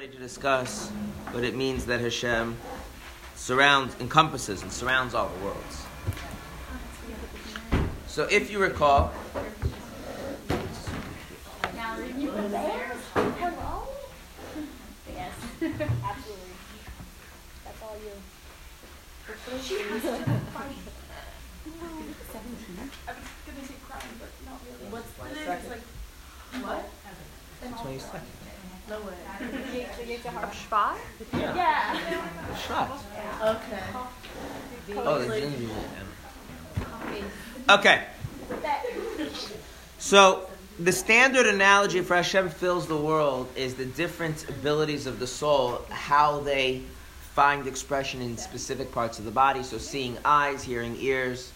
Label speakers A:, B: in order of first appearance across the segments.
A: ready to discuss what it means that Hashem surrounds, encompasses, and surrounds all the worlds. So, if you recall,
B: Hello? Yes, absolutely. That's all you.
C: She has to fight.
B: Seventeen.
C: I was gonna say crying, but not really.
B: What's
C: the name? Like what?
A: 20 seconds.
C: No.
B: The Yitzhahar.
C: Shvat?
A: Yeah.
B: Yeah.
A: Shot.
C: Okay.
A: Oh, the ginger. Okay. So, the standard analogy for Hashem fills the world is the different abilities of the soul, how they find expression in specific parts of the body. So, seeing eyes, hearing ears,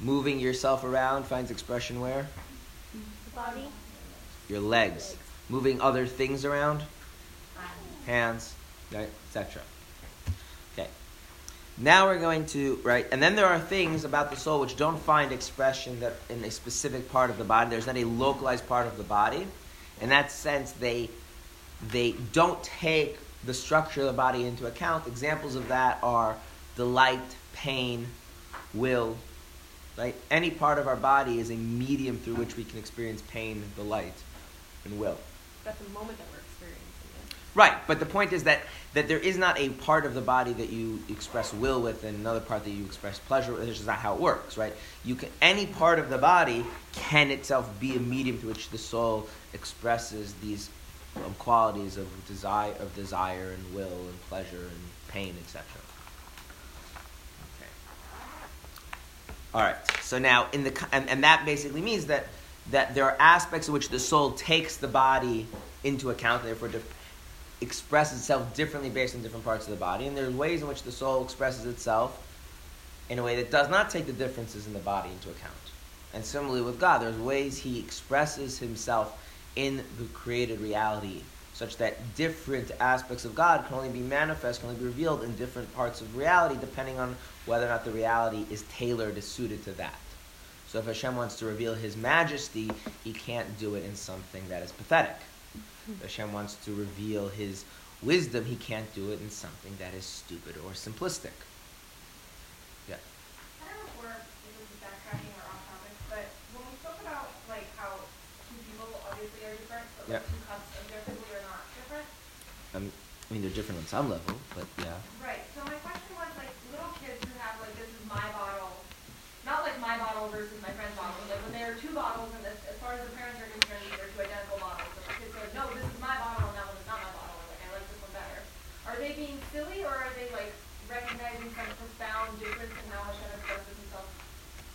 A: moving yourself around finds expression where?
B: The body.
A: Your legs. Moving other things around? Hands, right, etc. Okay. Now we're going to, right, and then there are things about the soul which don't find expression that in a specific part of the body. There's not a localized part of the body. In that sense, they they don't take the structure of the body into account. Examples of that are delight, pain, will. Right? Any part of our body is a medium through which we can experience pain, delight, and will.
C: That's the moment that we're experiencing.
A: Right, but the point is that, that there is not a part of the body that you express will with and another part that you express pleasure with. This is not how it works, right? You can any part of the body can itself be a medium through which the soul expresses these um, qualities of desire, of desire and will and pleasure and pain, etc. Okay. All right. So now, in the and, and that basically means that that there are aspects in which the soul takes the body into account, and therefore dif- expresses itself differently based on different parts of the body, and there are ways in which the soul expresses itself in a way that does not take the differences in the body into account. And similarly with God, there's ways He expresses Himself in the created reality, such that different aspects of God can only be manifest, can only be revealed in different parts of reality, depending on whether or not the reality is tailored, is suited to that. So if Hashem wants to reveal His majesty, He can't do it in something that is pathetic. If Hashem wants to reveal His wisdom, He can't do it in something that is stupid or simplistic. Yeah.
D: I don't know if we're if this is backtracking or off topic, but when we spoke about like how two people obviously are different, but
A: Yeah.
D: like two cups objectively are not different.
A: Um, I mean, they're different on some level, but yeah.
D: Right. So my question was like little kids who have like this is my bottle, not like my bottle versus my friend's bottle, but like when there are two bottles and as, as far as the parents are concerned, they're two identical bottles. And the kids go, no, this is my bottle and that one's not my bottle. Or like I like this one better. Are they being silly or are they like recognizing some profound difference in how Hashem expresses himself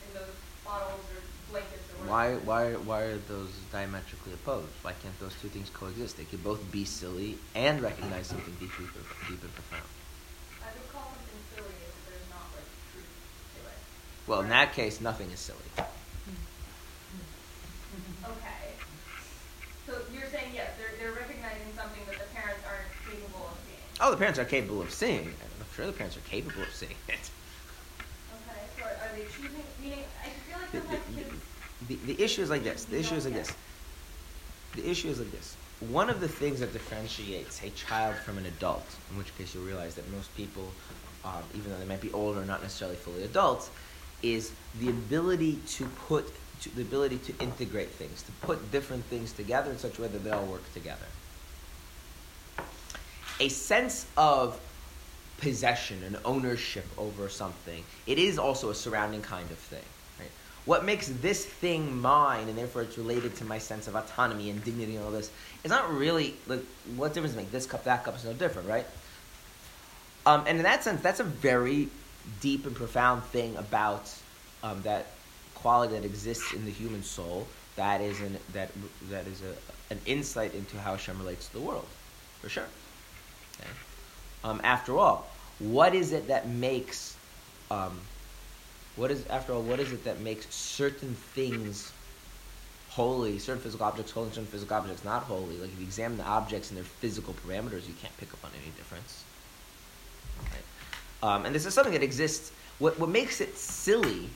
D: in those bottles or blankets or
A: Why, why, why are those diametrically opposed? Why can't those two things coexist? They could both be silly and recognize something deeply, deep and profound.
D: I would call something silly if there's not like truth to it.
A: Well, in that case, nothing is silly.
D: Okay. So you're saying yes, they're they're recognizing something that the parents aren't capable of seeing.
A: Oh, the parents are capable of seeing. I'm sure the parents are capable of seeing it.
D: Okay. So are, are they choosing? Meaning, I feel like
A: The,
D: sometimes.
A: the, issue is like this. The issue is like this. The issue is like this. One of the things that differentiates a child from an adult, in which case you'll realize that most people, um, even though they might be older, not necessarily fully adults, is the ability to put, to, the ability to integrate things, to put different things together in such a way that they all work together. A sense of possession and ownership over something, it is also a surrounding kind of thing. What makes this thing mine, and therefore it's related to my sense of autonomy and dignity and all this, is not really like what difference does it make? This cup, that cup is no different, right? Um, and in that sense, that's a very deep and profound thing about um, that quality that exists in the human soul. That is an that that is a, an insight into how Hashem relates to the world, for sure. Okay? Um, after all, what is it that makes um, what is after all what is it that makes certain things holy, certain physical objects holy, certain physical objects not holy? Like if you examine the objects and their physical parameters, you can't pick up on any difference. Um, and this is something that exists. What what makes it silly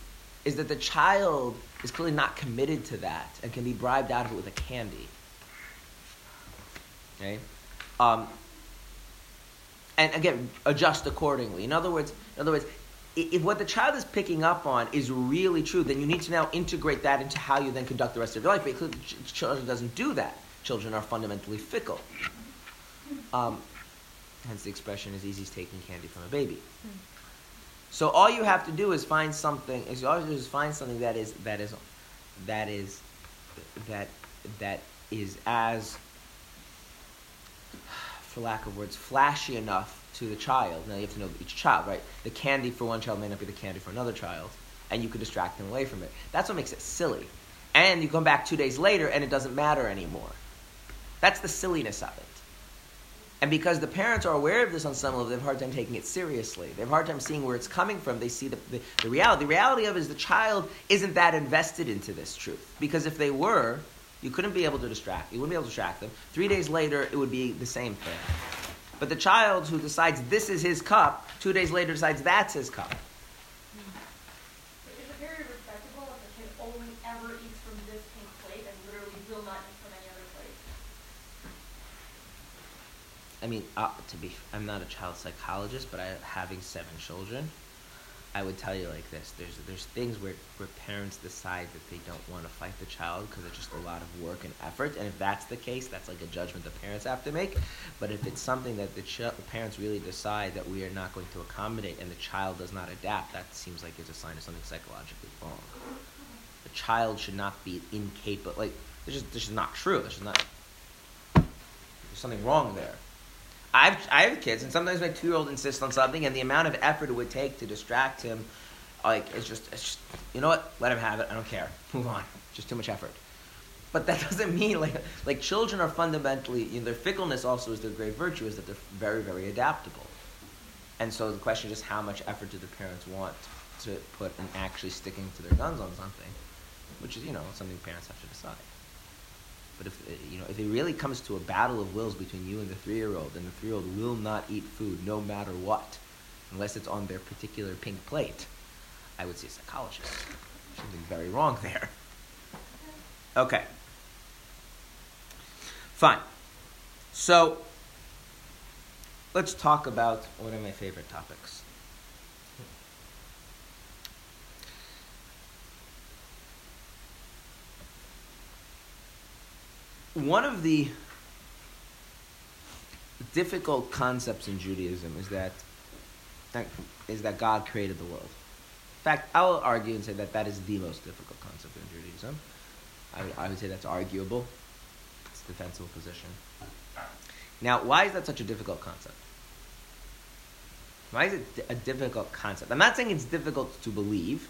A: is that the child is clearly not committed to that and can be bribed out of it with a candy. Okay? Um, and again, adjust accordingly. In other words, in other words, if what the child is picking up on is really true, then you need to now integrate that into how you then conduct the rest of your life. Because ch- children doesn't do that. Children are fundamentally fickle. Um, hence the expression is easy as taking candy from a baby." So all you have to do is find something. Is all you do is find something that is that is that is that that is as for lack of words, flashy enough to the child. Now you have to know each child, right? The candy for one child may not be the candy for another child, and you could distract them away from it. That's what makes it silly. And you come back two days later, and it doesn't matter anymore. That's the silliness of it. And because the parents are aware of this on some level, they have a hard time taking it seriously. They have a hard time seeing where it's coming from. They see the, the, the reality. The reality of it is the child isn't that invested into this truth. Because if they were, you couldn't be able to distract. You wouldn't be able to distract them. Three days later, it would be the same thing. But the child who decides this is his cup, two days later decides that's his cup.
D: Is it very respectable if a kid only ever eats from this pink plate and literally will not eat from any other plate?
A: I mean, uh, to be, I'm not a child psychologist, but I, having seven children, I would tell you like this: there's there's things where, where parents decide that they don't want to fight the child because it's just a lot of work and effort, and if that's the case, that's like a judgment the parents have to make. But if it's something that the, ch- the parents really decide that we are not going to accommodate, and the child does not adapt, that seems like it's a sign of something psychologically wrong. The child should not be incapable. Like this is this is not true. This is not. There's something wrong there. I've I have kids, and sometimes my two year old insists on something, and the amount of effort it would take to distract him, like it's just, it's just you know what? Let him have it. I don't care. Move on. Just too much effort. But that doesn't mean like like children are fundamentally you know, their fickleness also is their great virtue is that they're very very adaptable, and so the question is just how much effort do the parents want to put in actually sticking to their guns on something, which is you know something parents have to decide. But if uh, you know, if it really comes to a battle of wills between you and the three-year-old, and the three-year-old will not eat food no matter what, unless it's on their particular pink plate, I would see a psychologist. Something very wrong there. Okay. Fine. So let's talk about one of my favorite topics. One of the difficult concepts in Judaism is that, that is that God created the world. In fact, I will argue and say that that is the most difficult concept in Judaism. I would, I would say that's arguable. It's a defensible position. Now, why is that such a difficult concept? Why is it a difficult concept? I'm not saying it's difficult to believe.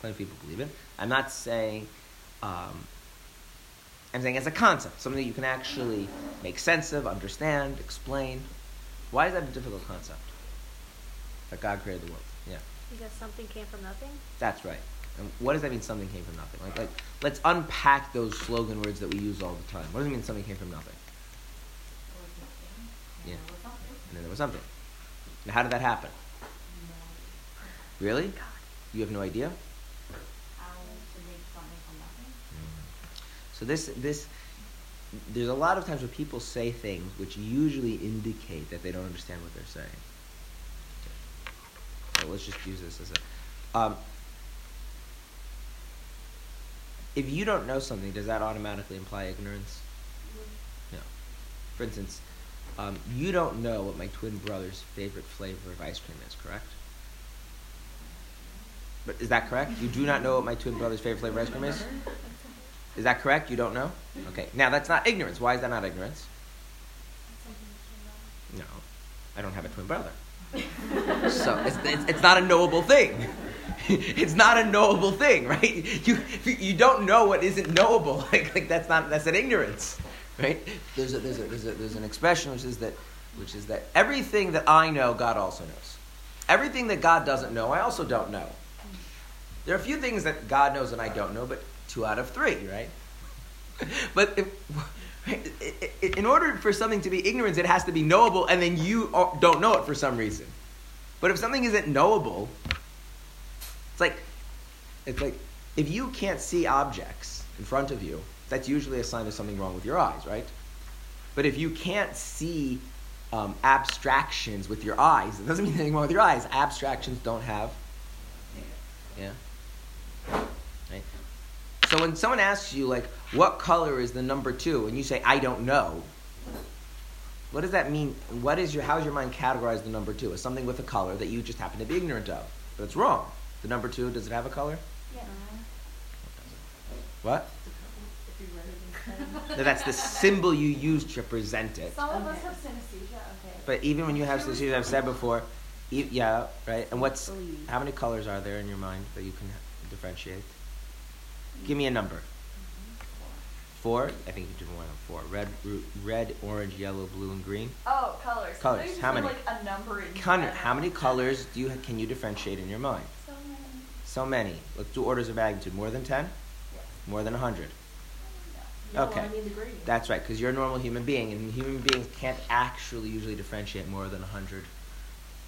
A: Plenty of people believe it. I'm not saying um, I'm saying as a concept, something that you can actually make sense of, understand, explain. Why is that a difficult concept? That God created the world. Yeah,
B: Because something came from nothing?
A: that's right. And what does that mean? Something came from nothing. Like, like, let's unpack those slogan words that we use all the time. What does it mean? Something came from nothing. Yeah. And then there was something. Now, how did that happen? Really? You have no idea. So this this there's a lot of times where people say things which usually indicate that they don't understand what they're saying. So let's just use this as a. Um, if you don't know something, does that automatically imply ignorance? No. For instance, um, you don't know what my twin brother's favorite flavor of ice cream is, correct? But is that correct? You do not know what my twin brother's favorite flavor of ice cream is? Is that correct? You don't know? Okay. Now that's not ignorance. Why is that not ignorance? No, I don't have a twin brother. so it's, it's, it's not a knowable thing. it's not a knowable thing, right? You you don't know what isn't knowable. Like, like that's not that's an ignorance, right? There's a, there's a, there's a, there's an expression which is that which is that everything that I know, God also knows. Everything that God doesn't know, I also don't know. There are a few things that God knows and I don't know, but two out of three, right? But if, in order for something to be ignorance, it has to be knowable, and then you don't know it for some reason. But if something isn't knowable, it's like it's like if you can't see objects in front of you, that's usually a sign of something wrong with your eyes, right? But if you can't see um, abstractions with your eyes, it doesn't mean anything wrong with your eyes. Abstractions don't have. Yeah. Right. So when someone asks you like, "What color is the number two? and you say, "I don't know," what does that mean? What is your? How does your mind categorize the number two as something with a color that you just happen to be ignorant of? But it's wrong. The number two does it have a color?
C: Yeah.
A: What?
C: If you read it in pen.
A: No, that's the symbol you use to present it.
C: Some of us have synesthesia. Okay.
A: But even when you have synesthesia, I've said before, e- yeah, right. And what's how many colors are there in your mind that you can differentiate? Give me a number. Four. I think you do more than four. Red, ru- red, orange, yellow, blue, and green.
C: Oh, colors.
A: Colors.
C: I thought you
A: How many?
C: meant, Like a number in
A: Con-
C: general.
A: how many colors do you can you differentiate in your mind?
C: So many.
A: So many. Let's do orders of magnitude. More than ten?
C: Yes.
A: More than a hundred?
C: No,
A: Okay.
C: I mean the gradient.
A: That's right, because you're a normal human being, and human beings can't actually usually differentiate more than 100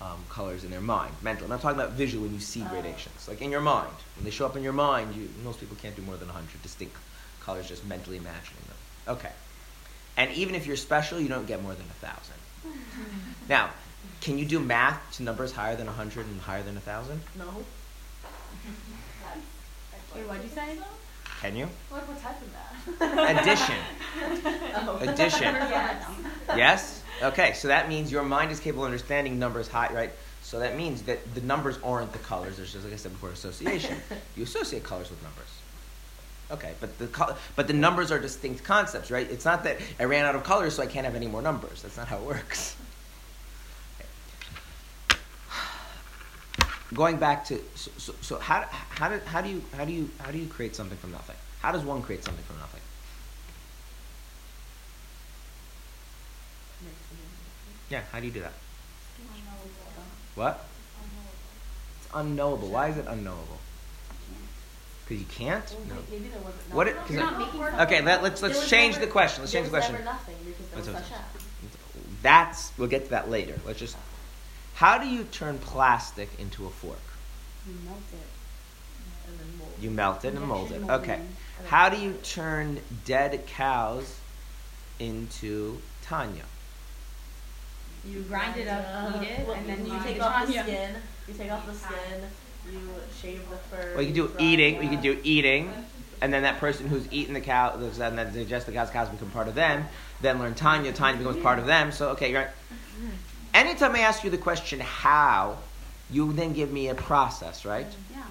A: um, colors in their mind, mental. I'm not talking about visual when you see gradations. Like in your mind. When they show up in your mind, you, most people can't do more than 100 distinct colors just mentally imagining them. Okay. And even if you're special, you don't get more than a 1,000. now, can you do math to numbers higher than 100 and higher than 1,000?
C: No.
B: Wait, what'd you say?
A: Can you?
C: What, what type of math?
A: Addition.
C: oh.
A: Addition.
C: yes.
A: Yes? Okay, so that means your mind is capable of understanding numbers high, right? So that means that the numbers aren't the colors. There's just, like I said before, association. you associate colors with numbers. Okay, but the col- but the numbers are distinct concepts, right? It's not that I ran out of colors, so I can't have any more numbers. That's not how it works. Going back to so, so, so how how do, how do you how do you how do you create something from nothing? How does one create something from nothing? Yeah, how do you do that? What? It's unknowable. Why is it unknowable? Because you can't.
C: Well,
A: No.
C: Maybe there wasn't.
A: What it- 'cause
C: You're
A: it-
C: making
B: Okay,
A: let, let's let's change
C: never-
A: the question. Let's change the question.
C: Never nothing because there was
A: let's-
C: such a.
A: That's we'll get to that later. Let's just. How do you turn plastic into a fork?
C: You melt it. And then mold.
A: You melt it and mold it. Okay. How do you turn dead cows into Tanya?
B: You grind it up, eat it,
C: Well,
B: and then
C: you
B: you
C: take
B: take
C: off the
B: Tanya.
C: skin. You take off the skin. You shave the fur.
A: Well, you can do eating. We
C: that.
A: can do eating, and then that person who's eaten the cow, and then digest the cows, cows become part of them. Then learn Tanya. Tanya becomes part of them. So okay, you're right. Anytime I ask you the question how, you then give me a process, right? Mm-hmm.
B: Yeah.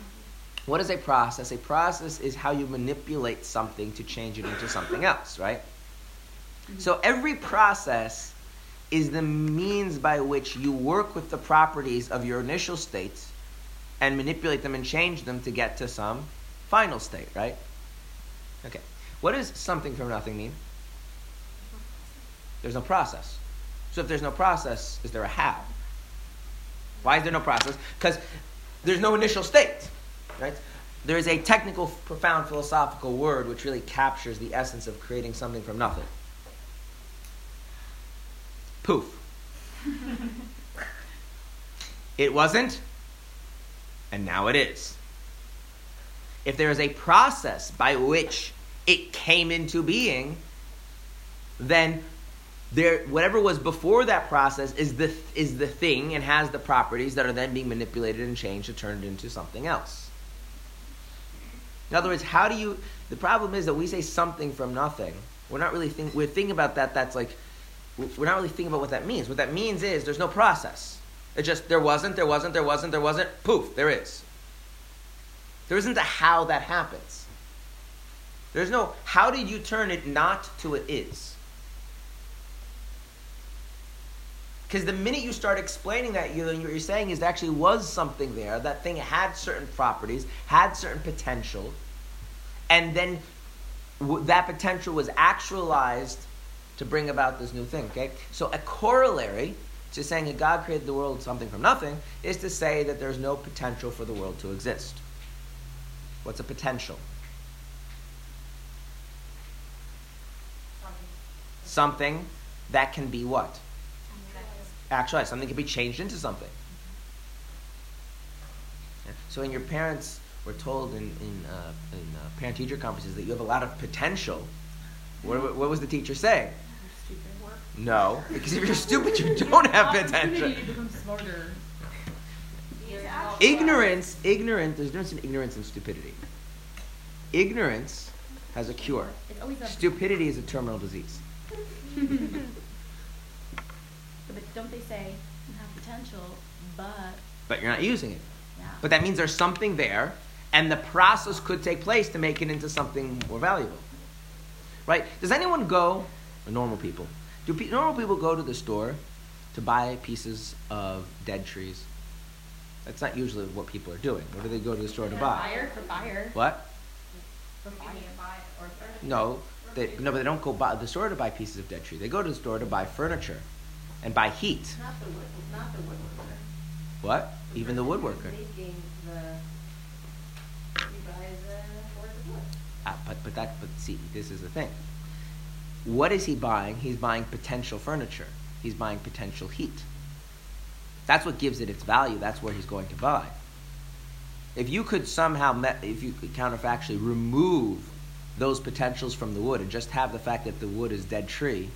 A: What is a process? A process is how you manipulate something to change it into something else, right? Mm-hmm. So every process is the means by which you work with the properties of your initial states and manipulate them and change them to get to some final state, right? Okay. What does something from nothing mean? There's no process. So if there's no process, is there a how? Why is there no process? Because there's no initial state, right? There is a technical, profound philosophical word which really captures the essence of creating something from nothing. Poof. it wasn't, and now it is. If there is a process by which it came into being, then there whatever was before that process is the is the thing and has the properties that are then being manipulated and changed to turn it into something else. In other words, how do you? The problem is that we say something from nothing. We're not really think. We're thinking about that. That's like we're not really thinking about what that means. What that means is there's no process. It just there wasn't, there wasn't, there wasn't, there wasn't. Poof, there is. There isn't a how that happens. There's no how did you turn it not to it is. Because the minute you start explaining that, you, what you're saying is there actually was something there. That thing had certain properties, had certain potential, and then that potential was actualized to bring about this new thing. Okay, so a corollary to saying that God created the world something from nothing is to say that there's no potential for the world to exist. What's a potential? Something that can be what? Actualized. Something can be changed into something. So when your parents were told in, in, uh, in uh, parent-teacher conferences that you have a lot of potential, what, what was the teacher saying?
C: Stupid.
A: No, because if you're stupid, you don't have potential.
B: Opportunity to become smarter.
A: Ignorance, ignorant. There's a difference in ignorance and stupidity. Ignorance has a cure.
B: It's always a.
A: Stupidity is a terminal disease.
B: but don't they say you have potential, but
A: But you're not using it.
B: yeah.
A: But that means there's something there, and the process could take place to make it into something more valuable. Right? Does anyone go, normal people, do pe- normal people go to the store to buy pieces of dead trees? That's not usually what people are doing. What do they go to the store to buy?
B: Fire for fire.
A: What?
B: For fire.
A: No, they, no, but they don't go buy the store to buy pieces of dead tree. They go to the store to buy furniture and buy heat.
C: Not the wood, not the woodworker.
A: What? Even the woodworker.
C: Making the, he buys a board of wood.
A: Ah, but but that but see, this is the thing. What is he buying? He's buying potential furniture. He's buying potential heat. That's what gives it its value. That's where he's going to buy. If you could somehow, me- if you could counterfactually remove those potentials from the wood and just have the fact that the wood is dead tree,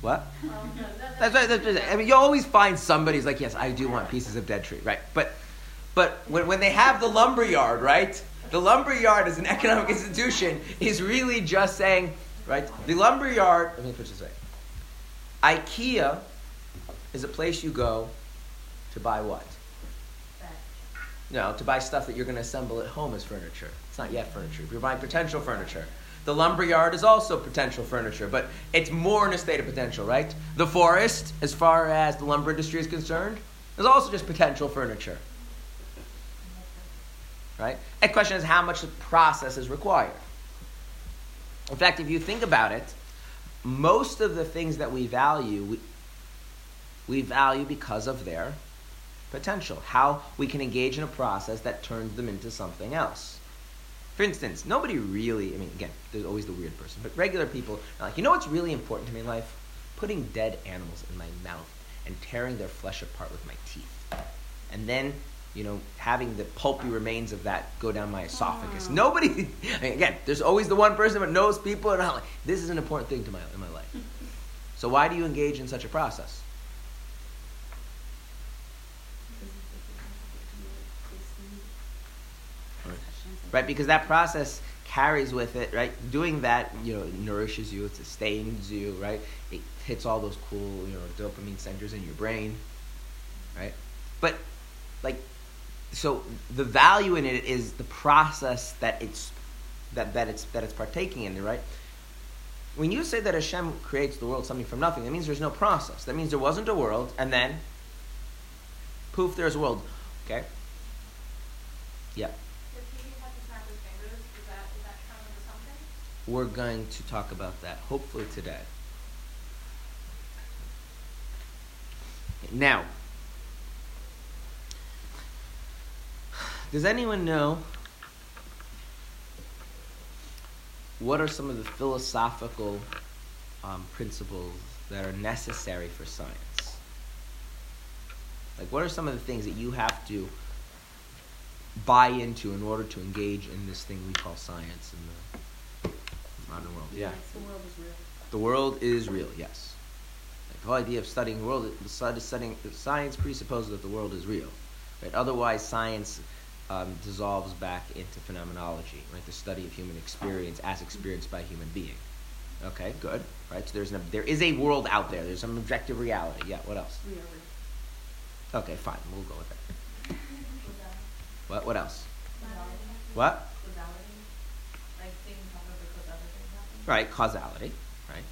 A: what? That's right. That's. I mean, you always find somebody's like, yes, I do want pieces of dead tree, right? But, but when, when they have the lumber yard, right? The lumber yard as an economic institution is really just saying, right? The lumber yard. Let me put it this way. IKEA is a place you go to buy what? No, to buy stuff that you're going to assemble at home as furniture. It's not yet furniture. If you're buying potential furniture. The lumber yard is also potential furniture, but it's more in a state of potential, right? The forest, as far as the lumber industry is concerned, is also just potential furniture. Right? The question is how much the process is required. In fact, if you think about it, most of the things that we value, we, we value because of their potential, how we can engage in a process that turns them into something else. For instance, nobody really, I mean, again, there's always the weird person, but regular people are like, you know what's really important to me in life? Putting dead animals in my mouth and tearing their flesh apart with my teeth. And then, you know, having the pulpy remains of that go down my esophagus. Nobody, again, there's always the one person that knows people and I'm like, this is an important thing to my, in my life. So why do you engage in such a process? right? Because that process carries with it, right? Doing that, you know, nourishes you, it sustains you, right? It hits all those cool, you know, dopamine centers in your brain, right? But, like, so the value in it is the process that it's that, that it's that it's partaking in, right? When you say that Hashem creates the world something from nothing, that means there's no process. That means there wasn't a world, and then poof, there's a world. Okay? Yeah.
D: If he had to snap his fingers, is that, is that turn into something?
A: We're going to talk about that hopefully today. Now, does anyone know what are some of the philosophical um, principles that are necessary for science? Like, what are some of the things that you have to buy into in order to engage in this thing we call science in the modern world? Yeah.
C: The world is real.
A: The world is real, yes. Like the whole idea of studying the world, the studying science presupposes that the world is real. Right? Otherwise, science um, dissolves back into phenomenology, right? The study of human experience as experienced by a human being. Okay, good. Right. So there's an, there is a world out there. There's some objective reality. Yeah. What else?
C: We are real.
A: Okay, fine. We'll go with that. What? What else?
C: Causality.
A: What?
C: Causality. Like things happen because other things happen.
A: Right. Causality. Right.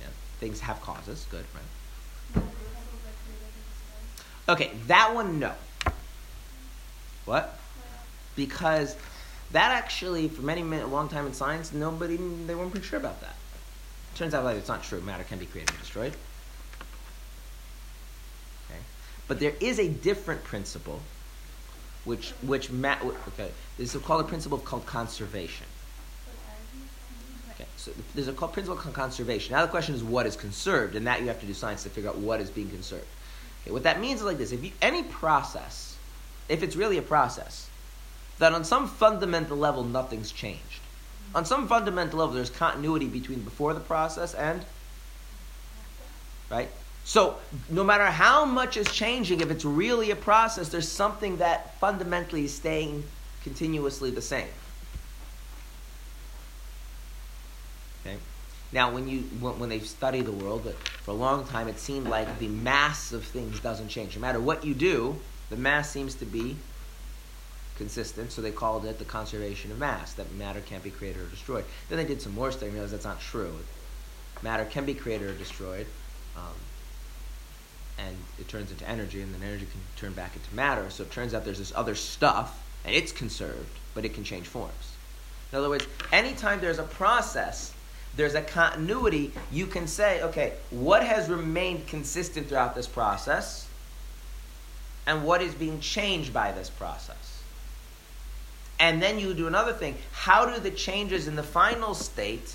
A: Yeah. Things have causes. Good. Right. Okay, that one, no. What? Because that actually, for many, a long time in science, nobody, they weren't pretty sure about that. Turns out like it's not true. Matter can be created and destroyed. Okay, but there is a different principle, which, which, ma- okay, this is called a principle called conservation. Okay, so there's a principle called conservation. Now the question is what is conserved, and that you have to do science to figure out what is being conserved. Okay, what that means is like this: if you, any process, if it's really a process, that on some fundamental level nothing's changed, On some fundamental level, there's continuity between before the process and right. So no matter how much is changing, if it's really a process, there's something that fundamentally is staying continuously the same. Okay. Now, when you when, when they study the world, for a long time, it seemed like the mass of things doesn't change. No matter what you do, the mass seems to be consistent, so they called it the conservation of mass, that matter can't be created or destroyed. Then they did some more study and realized that's not true. Matter can be created or destroyed, um, and it turns into energy, and then energy can turn back into matter. So it turns out there's this other stuff, and it's conserved, but it can change forms. In other words, anytime there's a process, there's a continuity, you can say, okay, what has remained consistent throughout this process, and what is being changed by this process? And then you do another thing. How do the changes in the final state,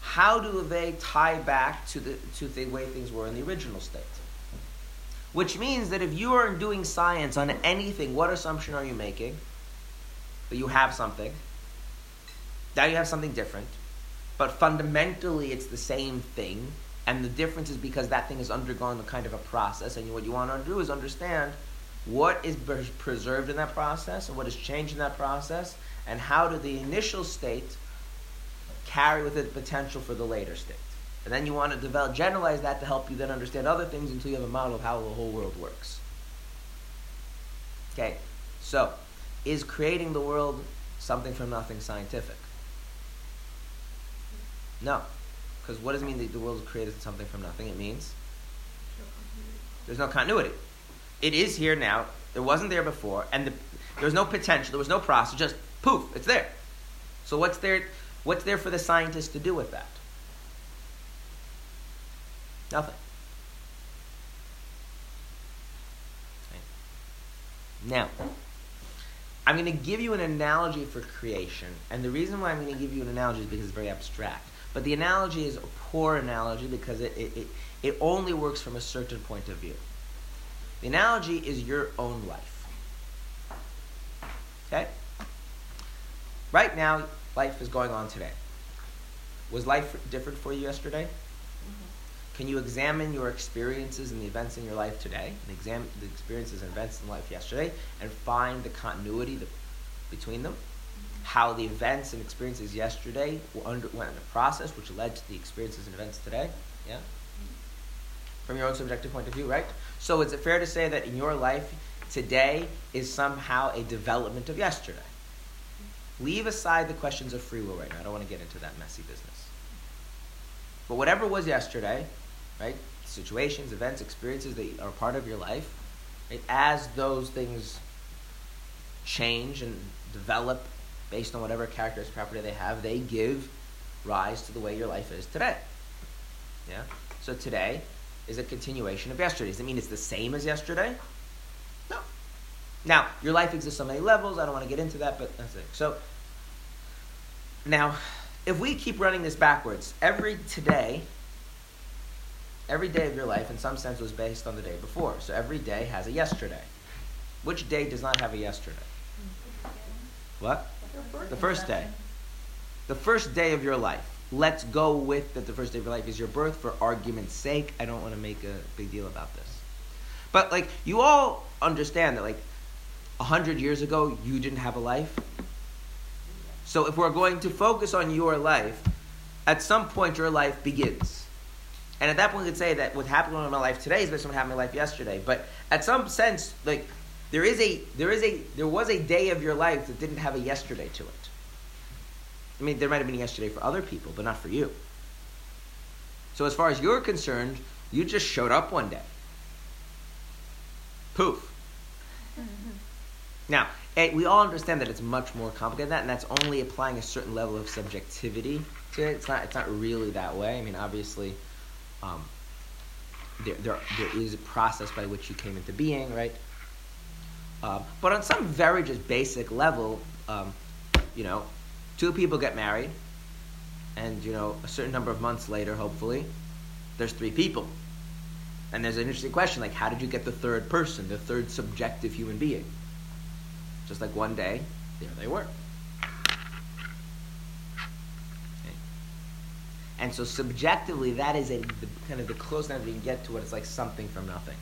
A: how do they tie back to the, to the way things were in the original state? Which means that if you are doing science on anything, what assumption are you making? That you have something. Now you have something different. But fundamentally, it's the same thing. And the difference is because that thing has undergone a kind of a process. And what you want to do is understand what is preserved in that process and what is changed in that process, and how do the initial state carry with it potential for the later state. And then you want to develop, generalize that to help you then understand other things until you have a model of how the whole world works. Okay, so is creating the world something from nothing scientific? No, because what does it mean that the world is created something from nothing? It means there's no continuity. It is here now. It wasn't there before, and the, there was no potential. There was no process. Just poof, it's there. So what's there? What's there for the scientist to do with that? Nothing. Now, I'm going to give you an analogy for creation, and the reason why I'm going to give you an analogy is because it's very abstract. But the analogy is a poor analogy because it, it, it, it only works from a certain point of view. The analogy is your own life. Okay? Right now, life is going on today. Was life different for you yesterday? Mm-hmm. Can you examine your experiences and the events in your life today, and examine the experiences and events in life yesterday, and find the continuity the, between them? How the events and experiences yesterday underwent a process which led to the experiences and events today? Yeah? From your own subjective point of view, right? So is it fair to say that in your life today is somehow a development of yesterday? Leave aside the questions of free will right now. I don't want to get into that messy business. But whatever was yesterday, right? Situations, events, experiences that are part of your life, right? as those things change and develop based on whatever characteristic property they have, they give rise to the way your life is today. Yeah? So today, is a continuation of yesterday. Does it mean it's the same as yesterday? No. Now, your life exists on many levels. I don't want to get into that, but that's it. So, now, if we keep running this backwards, every today, every day of your life, in some sense, was based on the day before. So every day has a yesterday. Which day does not have a yesterday? Hmm. What? The first day. The first day of your life let's go with that the first day of your life is your birth for argument's sake. I don't want to make a big deal about this. But like you all understand that like a hundred years ago you didn't have a life. So if we're going to focus on your life, at some point your life begins. And at that point we could say that what happened in my life today is based on what happened in my life yesterday. But at some sense, like there is a there is a there was a day of your life that didn't have a yesterday to it. I mean, there might have been yesterday for other people, but not for you. So, as far as you're concerned, you just showed up one day. Poof. Mm-hmm. Now, we all understand that it's much more complicated than that, and that's only applying a certain level of subjectivity to it. It's not, it's not really that way. I mean, obviously, um, there, there, there is a process by which you came into being, right? Um, but on some very just basic level, um, you know, two people get married, and you know a certain number of months later, hopefully, there's three people. And there's an interesting question like, how did you get the third person, the third subjective human being? Just like one day, there they were. Okay. And so subjectively, that is a the, kind of the closest we can get to what it's like something from nothing.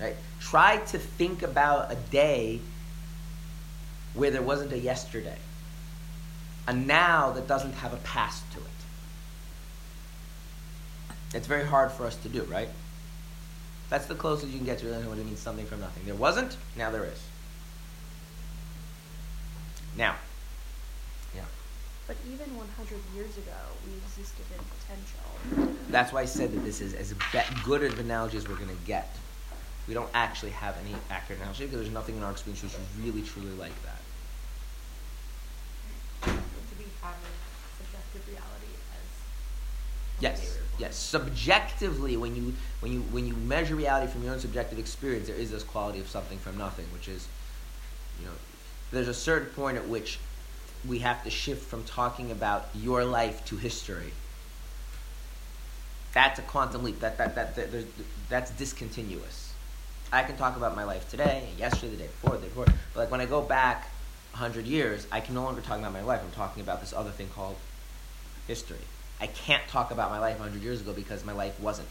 A: Right? Try to think about a day where there wasn't a yesterday, a now that doesn't have a past to it. It's very hard for us to do, right? That's the closest you can get to realizing what it means something from nothing. There wasn't, now there is. Now, yeah.
E: But even 100 years ago, we existed in potential.
A: That's why I said that this is as good of an analogy as we're going to get. We don't actually have any accurate analogy because there's nothing in our experience which is really, truly like that.
E: Do we have a subjective reality as
A: Yes, yes. Subjectively, when you when you when you measure reality from your own subjective experience, there is this quality of something from nothing, which is, you know, there's a certain point at which we have to shift from talking about your life to history. That's a quantum leap. That that that, that that's discontinuous. I can talk about my life today, yesterday, the day before, the day before, but like when I go back hundred years, I can no longer talk about my life. I'm talking about this other thing called history. I can't talk about my life 100 years ago because my life wasn't.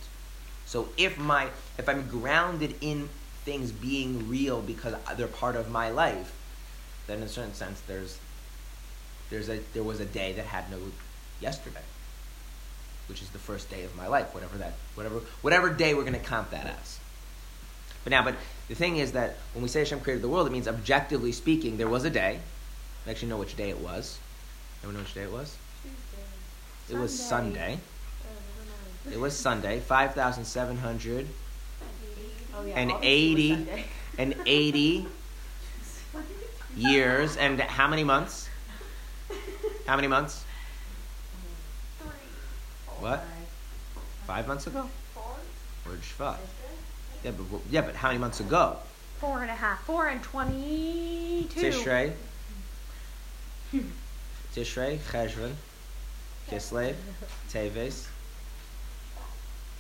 A: So if my if I'm grounded in things being real because they're part of my life, then in a certain sense there's there's a there was a day that had no yesterday, which is the first day of my life, whatever that whatever whatever day we're going to count that as. But now, but the thing is that when we say Hashem created the world, it means objectively speaking, there was a day. I actually know which day it was. Anyone know which day it was? It was Sunday. It was Sunday, 5,700
E: Oh, yeah.
A: And 80 and 80 years. And how many months? How many months? Three. What? Five months ago? Or Shvat? Yeah, but, yeah, but how many months ago?
E: Four and a half. Four and 22.
A: Tishrei. Hmm. Tishrei, Cheshvan, Kislev, Teves.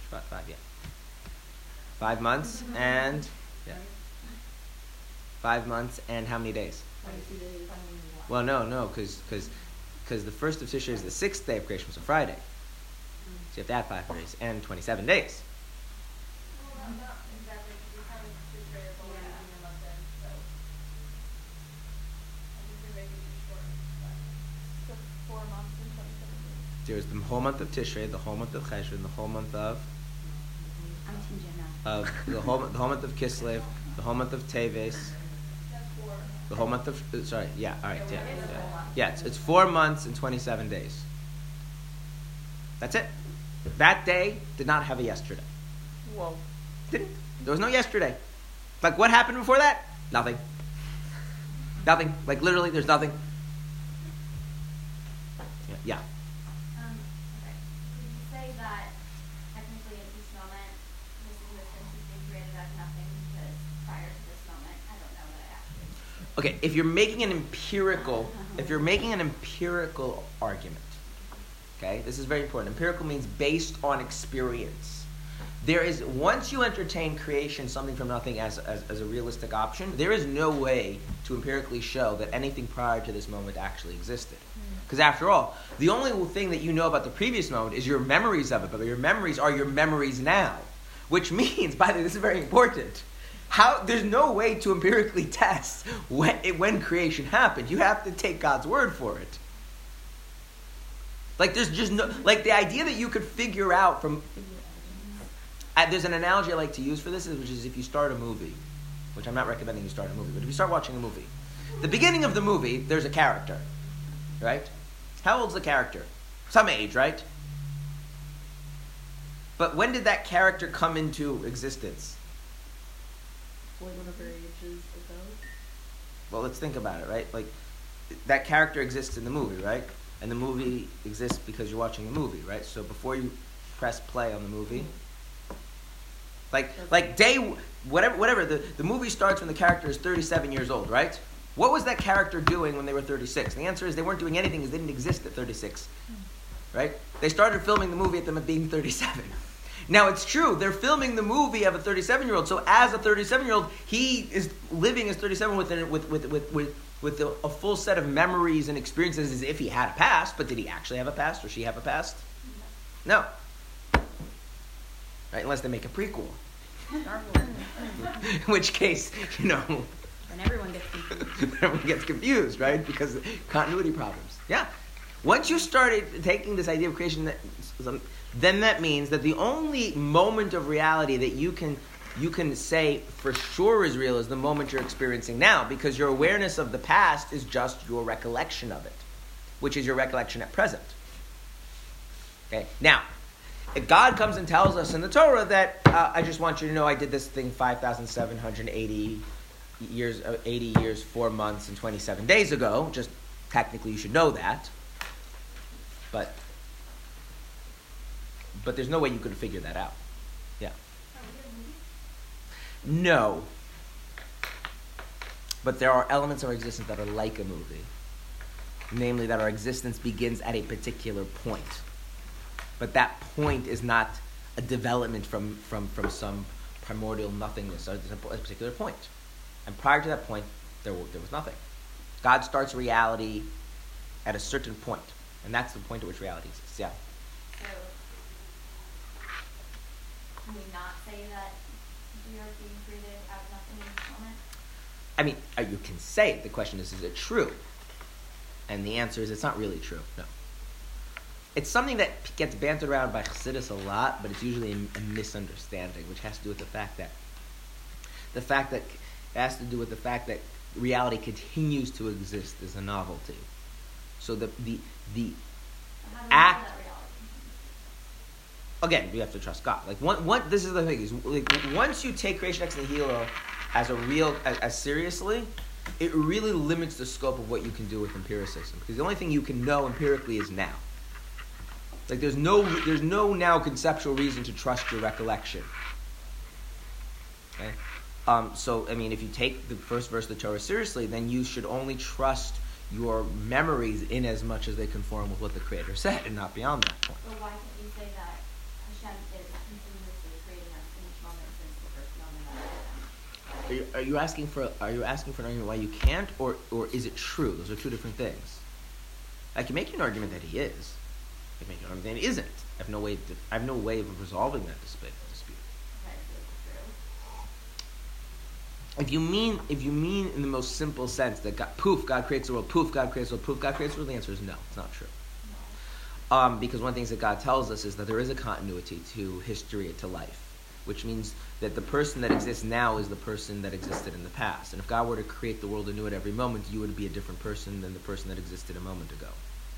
A: Shvat, five, yeah. Five months and yeah. Five months and how many days? Well, no, no, because the first of Tishrei is the sixth day of creation, so Friday. So you have to add five days and twenty-seven days.
D: Well, not, not exactly, because you're kind of just straight up already in your month end, so. I think you're making it short, but.
E: So four months and 27 days.
A: There's the whole month of Tishrei, the whole month of Cheshvan, the whole month of
B: I'm Team Jenna.
A: of the whole the whole month of Kislev, the whole month of Teves, the whole month of sorry, yeah, all right, yeah, yeah, yeah. It's, it's four months and twenty-seven days. That's it. That day did not have a yesterday.
E: Whoa.
A: Didn't. There was no yesterday. Like what happened before that? Nothing. Nothing. Like literally, there's nothing. Yeah. yeah.
C: Um, okay. Would you say that technically at this moment, this existence is being created out of nothing because prior to this moment, I don't know that I actually.
A: Okay, if you're making an empirical, if you're making an empirical argument, okay, this is very important. Empirical means based on experience. There is once you entertain creation, something from nothing, as, as, as a realistic option, there is no way to empirically show that anything prior to this moment actually existed. Hmm. Because after all, the only thing that you know about the previous moment is your memories of it, but your memories are your memories now. Which means, by the way, this is very important. How there's no way to empirically test when, when creation happened. You have to take God's word for it. Like there's just no like the idea that you could figure out from. There's an analogy I like to use for this, which is if you start a movie, which I'm not recommending you start a movie, but if you start watching a movie, the beginning of the movie there's a character, right? How old's the character? Some age, right? But when did that character come into existence?
E: Like whatever ages ago.
A: Well, let's think about it, right? Like that character exists in the movie, right? And the movie exists because you're watching the movie, right? So before you press play on the movie, like like day whatever whatever the, the movie starts when the character is 37 years old, right? What was that character doing when they were 36? The answer is they weren't doing anything because they didn't exist at 36. Hmm. Right? They started filming the movie at them at being 37. Now it's true, they're filming the movie of a 37 year old. So as a 37 year old, he is living as 37 with, with, with, with, with, with a, a full set of memories and experiences as if he had a past, but did he actually have a past or she have a past? No. Right, unless they make a prequel. In which case, you know,
B: everyone gets confused.
A: everyone gets confused, right? Because continuity problems. Yeah. Once you started taking this idea of creation, that- then that means that the only moment of reality that you can you can say for sure is real is the moment you're experiencing now, because your awareness of the past is just your recollection of it, which is your recollection at present. Okay. Now, if God comes and tells us in the Torah that uh, I just want you to know I did this thing five thousand seven hundred eighty years, uh, 80 years, 4 months, and 27 days ago. Just technically, you should know that. But, but there's no way you could figure that out. Yeah. No. But there are elements of our existence that are like a movie. Namely, that our existence begins at a particular point. But that point is not a development from, from, from some primordial nothingness. A particular point. And prior to that point, there, there was nothing. God starts reality at a certain point, and that's the point at which reality exists. Yeah.
C: So, can we not say that we are being created out of nothing in this moment?
A: I mean, uh, you can say it. The question is, is it true? And the answer is, it's not really true. No. It's something that gets bantered around by Chassidus a lot, but it's usually a, a misunderstanding, which has to do with the fact that the fact that it has to do with the fact that reality continues to exist as a novelty. So the the the
C: Or how do we
A: Act-? Again, you have to trust God. Like one, one this is the thing is like once you take creation ex nihilo as a real as, as seriously, it really limits the scope of what you can do with empiricism because the only thing you can know empirically is now. Like there's no there's no now conceptual reason to trust your recollection. Okay. Um, so I mean, if you take the first verse of the Torah seriously, then you should only trust your memories in as much as they conform with what the Creator said, and not beyond that point.
C: But why can't you say that Hashem is continuously creating us in each moment since the first moment of
A: Are you, are you asking for are you asking for an argument why you can't, or or is it true? Those are two different things. I can make you an argument that he is. I can make you an argument that he isn't. I have no way. To, I have no way of resolving that dispute. dispute.
C: Okay, so it's true.
A: If you mean if you mean in the most simple sense that God, poof God creates the world, poof God creates the world, poof God creates the world, the answer is no. It's not true.
C: No.
A: Um, because one of the things that God tells us is that there is a continuity to history, and to life, which means that the person that exists now is the person that existed in the past. And if God were to create the world anew at every moment, you would be a different person than the person that existed a moment ago.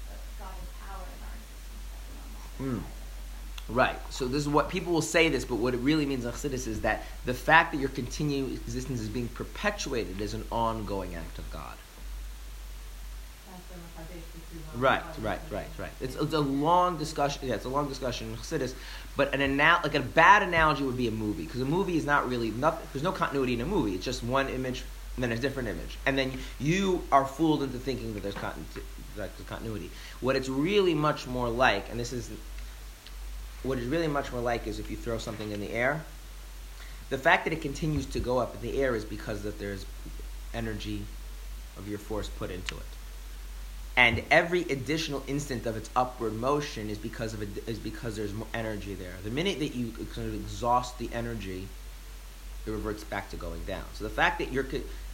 C: But God is power in our existence at the moment.
A: Mm. Right. So this is what people will say this, but what it really means in Chassidus is that the fact that your continuing existence is being perpetuated is an ongoing act of God. Right, right, right, right. It's, it's a long discussion. Yeah, it's a long discussion in Chassidus. But an anal- like a bad analogy would be a movie because a movie is not really nothing. There's no continuity in a movie. It's just one image and then a different image, and then you are fooled into thinking that there's, that there's continuity. What it's really much more like, and this is what it's really much more like, is if you throw something in the air. The fact that it continues to go up in the air is because that there's energy of your force put into it and every additional instant of its upward motion is because of it, is because there's more energy there. The minute that you kind of exhaust the energy, it reverts back to going down. So the fact that you're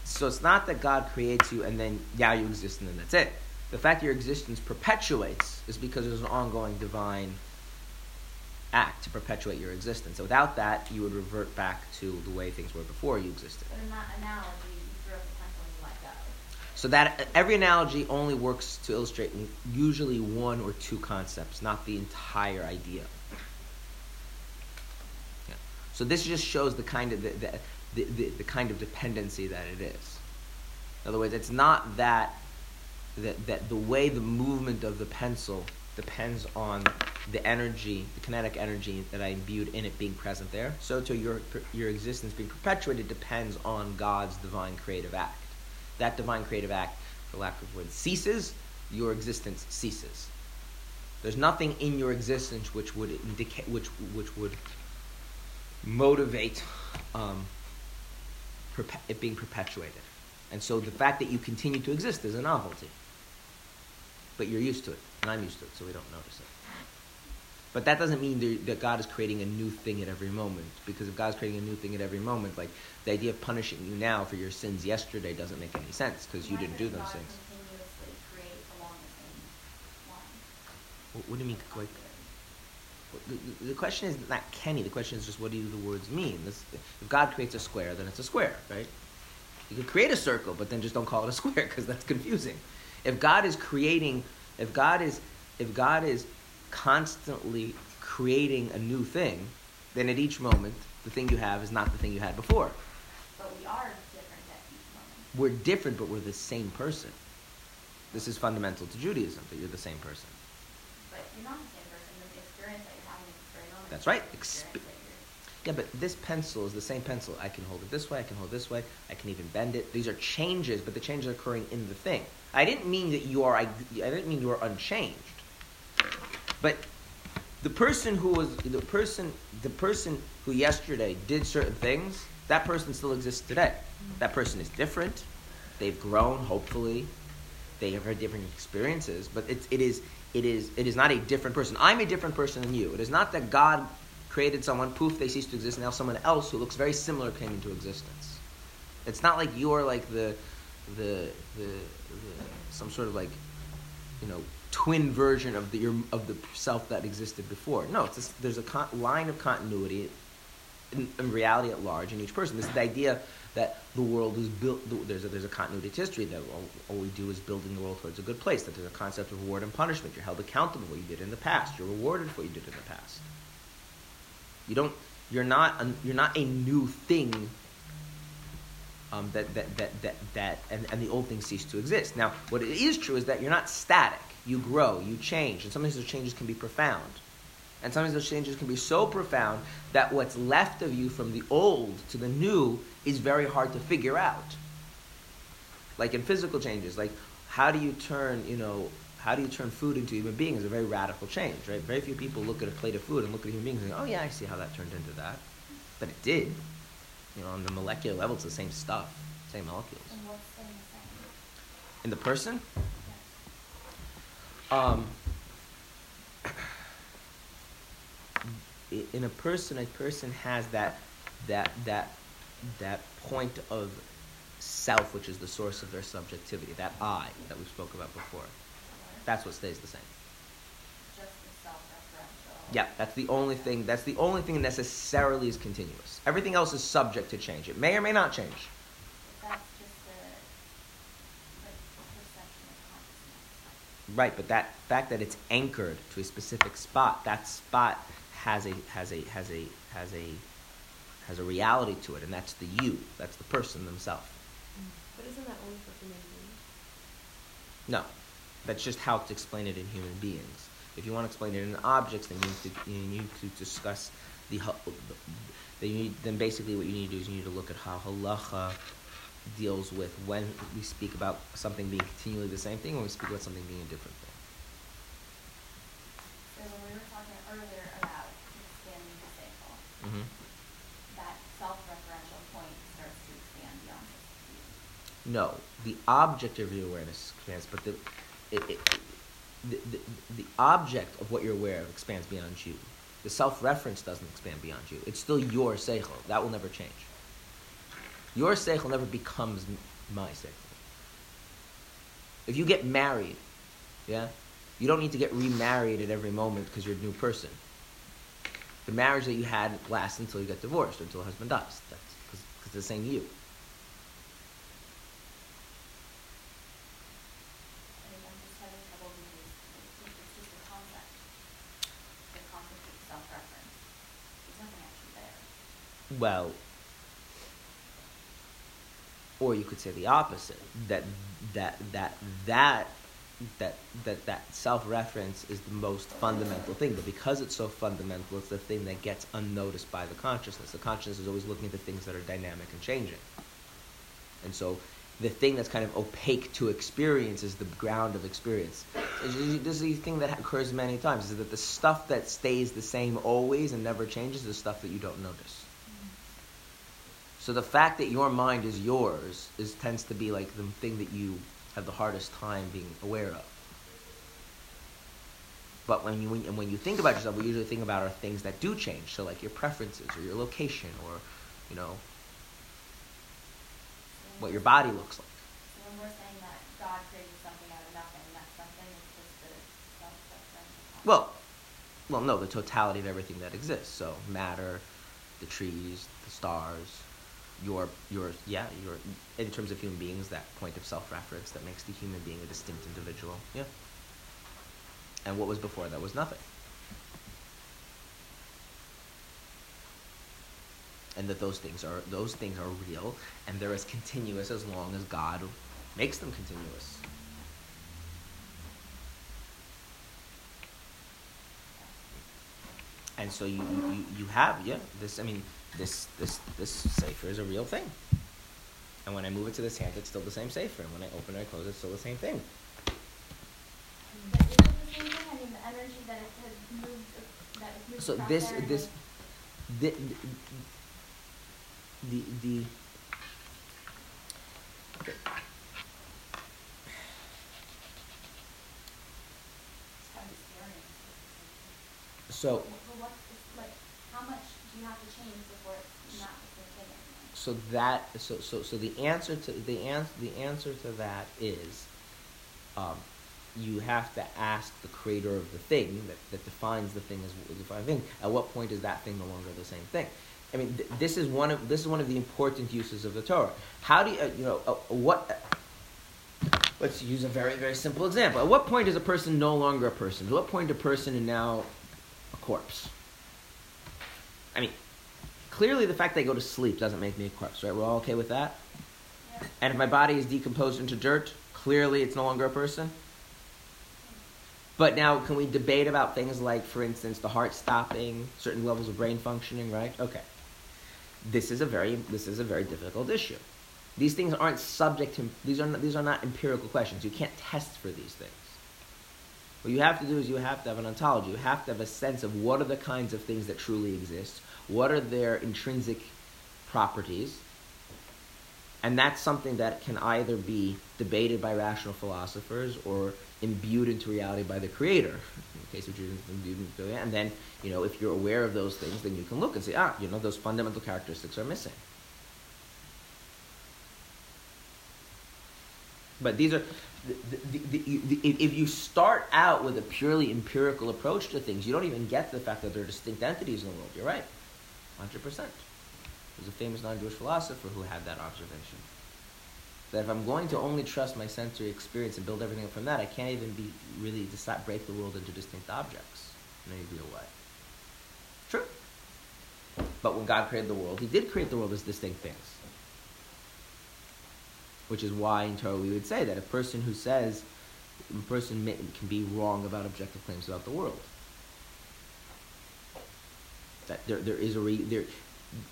A: so it's not that God creates you and then yeah you exist and then that's it. The fact that your existence perpetuates is because there's an ongoing divine act to perpetuate your existence. So without that, you would revert back to the way things were before you existed.
C: But analogy, you throw the pencil and you let go.
A: So that every analogy only works to illustrate usually one or two concepts, not the entire idea. Yeah. So this just shows the kind of the, the, the, the, the kind of dependency that it is. In other words, it's not that, that that the way the movement of the pencil depends on the energy, the kinetic energy that I imbued in it being present there. So to your your existence being perpetuated depends on God's divine creative act that divine creative act, for lack of words, ceases, your existence ceases. There's nothing in your existence which would indicate, which which would motivate um, it being perpetuated. And so the fact that you continue to exist is a novelty. But you're used to it, and I'm used to it, so we don't notice it. But that doesn't mean that God is creating a new thing at every moment. Because if God's creating a new thing at every moment, like the idea of punishing you now for your sins yesterday doesn't make any sense because you didn't do those things.
C: continuously create along the same line?
A: What, what do you mean, like? The question is not Kenny. The question is just what do the words mean? This, if God creates a square, then it's a square, right? You could create a circle, but then just don't call it a square because that's confusing. If God is creating, if God is, if God is constantly creating a new thing, then at each moment the thing you have is not the thing you had before.
C: But we are different at each moment.
A: We're different, but we're the same person. This is fundamental to Judaism that you're the same person.
C: But you're not the same person. The experience that you're having at this very moment.
A: That's right.
C: that
A: Yeah, but this pencil is the same pencil. I can hold it this way, I can hold it this way, I can even bend it. These are changes, but the changes are occurring in the thing. I didn't mean that you are I, I didn't mean you are unchanged. But the person who was the person the person who yesterday did certain things, that person still exists today. That person is different. They've grown, hopefully. They have had different experiences, but it, it is it is it is not a different person. I'm a different person than you. It is not that God created someone, poof, they cease to exist, now someone else who looks very similar came into existence. It's not like you're like the the the, the some sort of like you know twin version of the your, of the self that existed before. No, it's just, there's a con- line of continuity in, in reality at large in each person. This is the idea that the world is built. There's a, there's a continuity to history that all, all we do is building the world towards a good place. That there's a concept of reward and punishment. You're held accountable for what you did in the past. You're rewarded for what you did in the past. You don't. You're not. A, you're not a new thing. Um, that, that, that, that, that and, and the old things cease to exist. Now, what it is true is that you're not static. You grow, you change, and sometimes those changes can be profound. And sometimes those changes can be so profound that what's left of you from the old to the new is very hard to figure out. Like in physical changes, like how do you turn, you know, how do you turn food into human beings is a very radical change, right? Very few people look at a plate of food and look at human beings and go, oh yeah, I see how that turned into that. But it did. You know, on the molecular level, it's the same stuff, same molecules.
C: And what's staying the same?
A: In the person, um, in a person, a person has that that that that point of self, which is the source of their subjectivity, that I that we spoke about before. That's what stays the same.
C: Just.
A: Yeah, that's the only thing. That's the only thing that necessarily is continuous. Everything else is subject to change. It may or may not change.
C: That's just the, like, perception of.
A: Right, but that fact that it's anchored to a specific spot, that spot has a has a has a has a has a reality to it, and that's the you. That's the person themselves. Mm.
E: But isn't that only for human beings?
A: No, that's just how to explain it in human beings. If you want to explain it in objects, then you need to you need to discuss the. Then you need, then basically what you need to do is you need to look at how halacha deals with when we speak about something being continually the same thing, when we speak about something being a different thing.
C: So when we were talking earlier about expanding the
A: Mm-hmm.
C: that self-referential point starts to expand beyond.
A: No, the object of your awareness expands, but the, it, it, the, the, object of what you're aware of expands beyond you. The self-reference doesn't expand beyond you. It's still your seichel. That will never change. Your seichel never becomes my seichel. If you get married, yeah, you don't need to get remarried at every moment because you're a new person. The marriage that you had lasts until you get divorced or until the husband dies. That's because it's the same you.
C: And I'm just having trouble because it's it's just a concept. The concept of self-reference. There's nothing actually there.
A: Well, or you could say the opposite that that that that that that that self-reference is the most fundamental thing. But because it's so fundamental it's the thing that gets unnoticed by the consciousness. The consciousness is always looking at the things that are dynamic and changing. And so the thing that's kind of opaque to experience is the ground of experience. This is the thing that occurs many times is that the stuff that stays the same always and never changes is the stuff that you don't notice So the fact that your mind is yours is tends to be like the thing that you have the hardest time being aware of. But when you when, and when you think about yourself, we usually think about are things that do change. So like your preferences or your location or, you know, what your body looks like.
C: So when we're saying that God created something out of nothing, that something is just the self-referential.
A: Well, well, no, the totality of everything that exists. So matter, the trees, the stars, your your yeah, your in terms of human beings, that point of self-reference that makes the human being a distinct individual. Yeah. And what was before that was nothing. And that those things are those things are real and they're as continuous as long as God makes them continuous. And so you, you, you have, yeah, this, I mean, this, this, this sefer is a real thing. And when I move it to this hand, it's still the same sefer. And when I open it, I close it, it's still the same thing.
C: But is it the same thing? I mean, the energy that it has moved, that has moved
A: So this,
C: and
A: this, the, the, the, okay.
C: It's kind of scary.
A: so,
C: But what's, the- like, how much do you have to change before it's not the same anymore?
A: so that, so, so, so the answer to, the ans, the answer to that is, um, you have to ask the creator of the thing that, that defines the thing as defined thing. At what point is that thing no longer the same thing? I mean, th- this is one of this is one of the important uses of the Torah. How do you, uh, you know, uh, what? let's use a very very simple example. At what point is a person no longer a person? At what point a person is now a corpse? I mean, clearly the fact that I go to sleep doesn't make me a corpse, right? We're all okay with that.
C: Yeah.
A: And if my body is decomposed into dirt, clearly it's no longer a person. But now, can we debate about things like, for instance, the heart stopping, certain levels of brain functioning, right? Okay. This is a very this is a very difficult issue. These things aren't subject to these are not, these are not empirical questions. You can't test for these things. What you have to do is you have to have an ontology. You have to have a sense of what are the kinds of things that truly exist, what are their intrinsic properties, and that's something that can either be debated by rational philosophers or imbued into reality by the creator. In the case of Judaism, imbued into reality. And then, you know, if you're aware of those things, then you can look and say, ah, you know, those fundamental characteristics are missing. But these are, the, the, the, if you start out with a purely empirical approach to things, you don't even get to the fact that there are distinct entities in the world. You're right, 100%. There's a famous non-Jewish philosopher who had that observation. That if I'm going to only trust my sensory experience and build everything up from that, I can't even be really decide, break the world into distinct objects in any real way. True. But when God created the world, He did create the world as distinct things. Which is why in Torah we would say that a person who says a person may, can be wrong about objective claims about the world. That there, there is a re, there,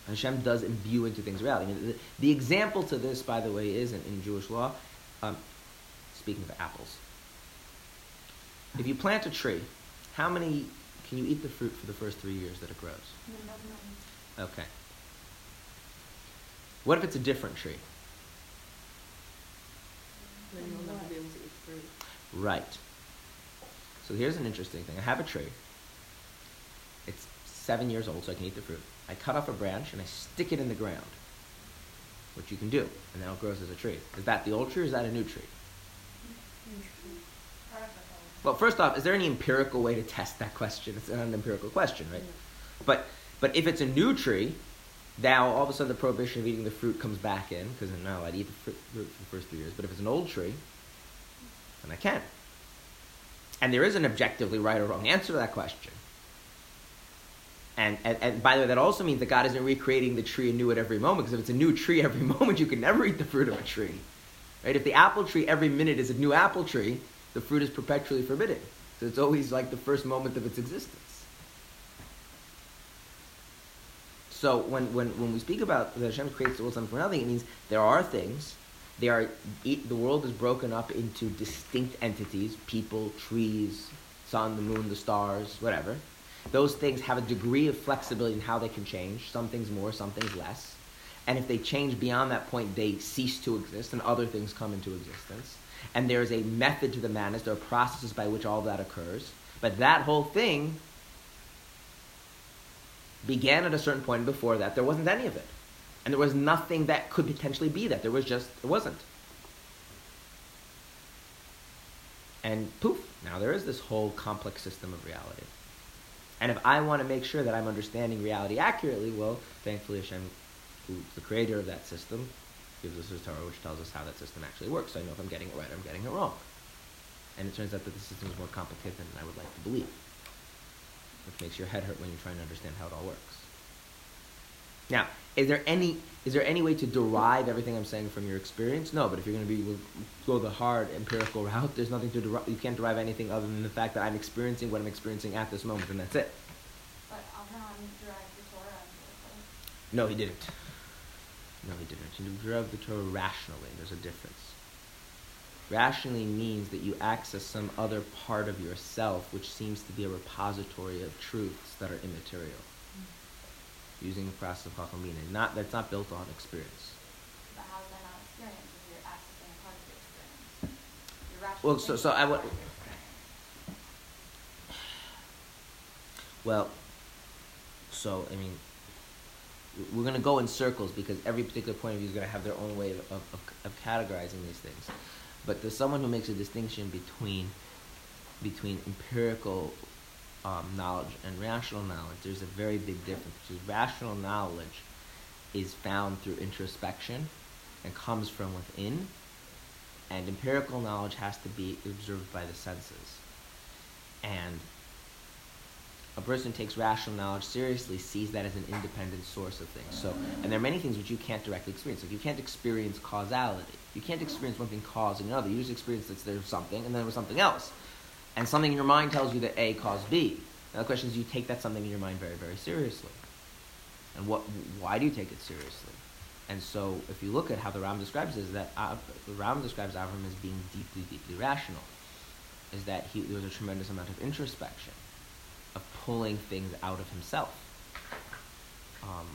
A: Hashem does imbue into things reality. I mean, the, the example to this, by the way, is in, in Jewish law. Um, speaking of apples, if you plant a tree, how many can you eat the fruit for the first three years that it grows? Okay. What if it's a different tree?
E: Then you'll never be able to eat fruit.
A: Right. So here's an interesting thing. I have a tree. It's seven years old, so I can eat the fruit. I cut off a branch and I stick it in the ground, which you can do, and now it grows as a tree. Is that the old tree or is that a new tree? Well, first off, is there any empirical way to test that question? It's an empirical question, right? But but if it's a new tree, now all of a sudden the prohibition of eating the fruit comes back in because now oh, I'd eat the fruit fruit for the first three years. But if it's an old tree, then I can't. And there is an objectively right or wrong answer to that question. And, and, and by the way, that also means that God isn't recreating the tree anew at every moment, because if it's a new tree every moment, you can never eat the fruit of a tree. Right? If the apple tree every minute is a new apple tree, the fruit is perpetually forbidden. So it's always like the first moment of its existence. So when, when, when we speak about that Hashem creates the world something from nothing, it means there are things. They are e- the world is broken up into distinct entities: people, trees, sun, the moon, the stars, whatever. Those things have a degree of flexibility in how they can change. Some things more, some things less. And if they change beyond that point, they cease to exist and other things come into existence. And there's a method to the madness, there are processes by which all that occurs. But that whole thing began at a certain point, before that, there wasn't any of it. And there was nothing that could potentially be that. There was just, it wasn't. And poof, now there is this whole complex system of reality. And if I want to make sure that I'm understanding reality accurately, well, thankfully Hashem, who's the creator of that system, gives us his Torah, which tells us how that system actually works. So I know if I'm getting it right or I'm getting it wrong. And it turns out that the system is more complicated than I would like to believe, which makes your head hurt when you're trying to understand how it all works. Now, is there any is there any way to derive everything I'm saying from your experience? No, but if you're going to be go the hard empirical route, there's nothing to derive. You can't derive anything other than the fact that I'm experiencing what I'm experiencing at this moment, and that's it.
C: But Abraham derived the Torah.
A: No, he didn't. No, he didn't. He derived the Torah rationally. There's a difference. Rationally means that you access some other part of yourself which seems to be a repository of truths that are immaterial using the process of Chachamina. Not that's not built on experience.
C: But how is that not experience if you're accessing a part of your experience? Your
A: Well, so- so I would-
C: of your experience.
A: Well, so I mean, we're going to go in circles because every particular point of view is going to have their own way of, of, of categorizing these things. But there's someone who makes a distinction between between empirical um, knowledge and rational knowledge. There's a very big difference. Because rational knowledge is found through introspection and comes from within, and empirical knowledge has to be observed by the senses. And a person takes rational knowledge seriously sees that as an independent source of things. So, and there are many things which you can't directly experience. Like you can't experience causality. You can't experience one thing causing another. You just experience that there's something, and then there was something else, and something in your mind tells you that A caused B. Now the question is, you take that something in your mind very, very seriously, and what? Why do you take it seriously? And so, if you look at how the Ram describes it, is that the Ram describes Avram as being deeply, deeply rational. Is that he there was a tremendous amount of introspection of pulling things out of himself um,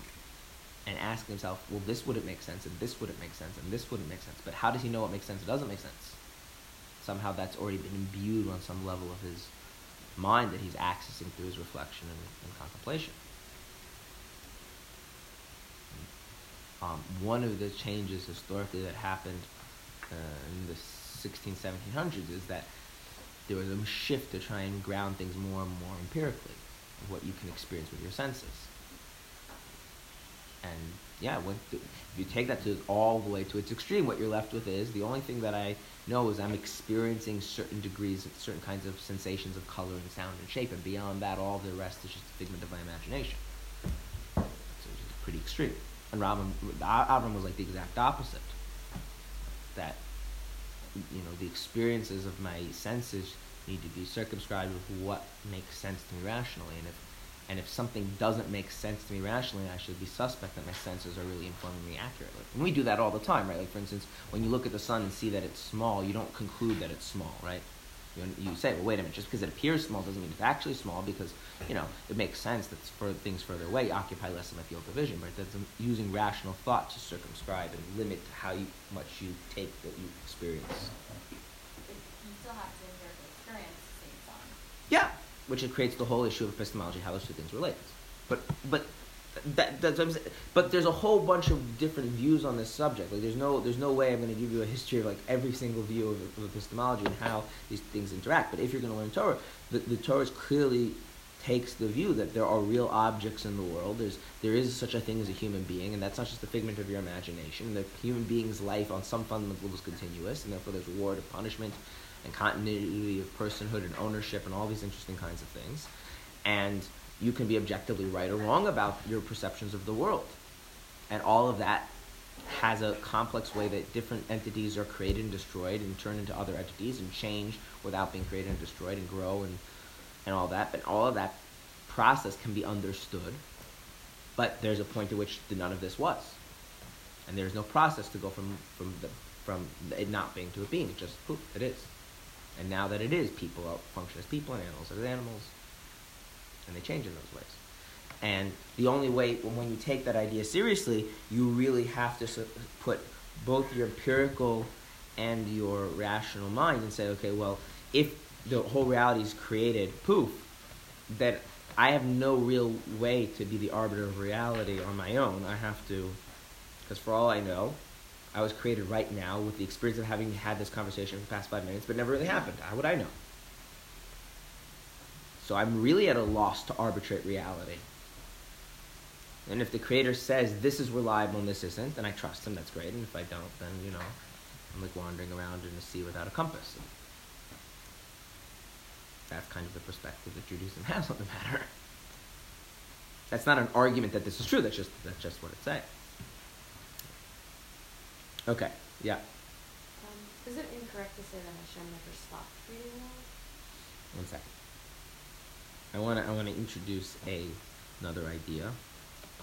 A: and asking himself, well, this wouldn't make sense, and this wouldn't make sense, and this wouldn't make sense. But how does he know what makes sense and doesn't make sense? Somehow that's already been imbued on some level of his mind that he's accessing through his reflection and, and contemplation. Um, one of the changes historically that happened uh, in the 16, 1700s is that there was a shift to try and ground things more and more empirically, what you can experience with your senses. And yeah, when th- if you take that to all the way to its extreme, what you're left with is the only thing that I know is I'm experiencing certain degrees, of certain kinds of sensations of color and sound and shape, and beyond that, all the rest is just a figment of my imagination. So it's pretty extreme. And uh, Ram, Avram was like the exact opposite. That you know the experiences of my senses need to be circumscribed with what makes sense to me rationally and if and if something doesn't make sense to me rationally i should be suspect that my senses are really informing me accurately. And we do that all the time right? Like for instance when you look at the sun and see that it's small you don't conclude that it's small right? You, you say well wait a minute just because it appears small doesn't mean it's actually small because you know it makes sense that for things further away occupy less of my field of vision but that's using rational thought to circumscribe and limit how you, much you take that you experience.
C: But you still have to empirically experience seeing sun.
A: Yeah, which it creates the whole issue of epistemology, how those two things relate. But but that, that's what I'm saying. But there's a whole bunch of different views on this subject. Like there's no there's no way I'm going to give you a history of like every single view of, of epistemology and how these things interact. But if you're going to learn Torah, the, the Torah clearly takes the view that there are real objects in the world. There's there is such a thing as a human being, and that's not just a figment of your imagination. The human being's life on some fundamental level is continuous, and therefore there's reward and punishment, and continuity of personhood and ownership, and all these interesting kinds of things. And you can be objectively right or wrong about your perceptions of the world, and all of that has a complex way that different entities are created and destroyed and turn into other entities and change without being created and destroyed and grow and and all that. But all of that process can be understood. But there's a point at which none of this was, and there's no process to go from from the from it not being to it being. It just poof, it is. And now that it is, people are, function as people and animals as animals, and they change in those ways. And the only way, when you take that idea seriously, you really have to put both your empirical and your rational mind and say, okay, well, if the whole reality is created, poof, that I have no real way to be the arbiter of reality on my own. I have to, because for all I know, I was created right now with the experience of having had this conversation for the past five minutes, but never really happened. How would I know? So I'm really at a loss to arbitrate reality. And if the creator says this is reliable and this isn't, then I trust him, that's great. And if I don't, then, you know, I'm like wandering around in a sea without a compass. That's kind of the perspective that Judaism has on the matter. That's not an argument that this is true, that's just, that's just what it saying. Okay, yeah.
F: Um, is it incorrect to say that Hashem never stopped creating the?
A: One second. I want to I want to introduce a another idea.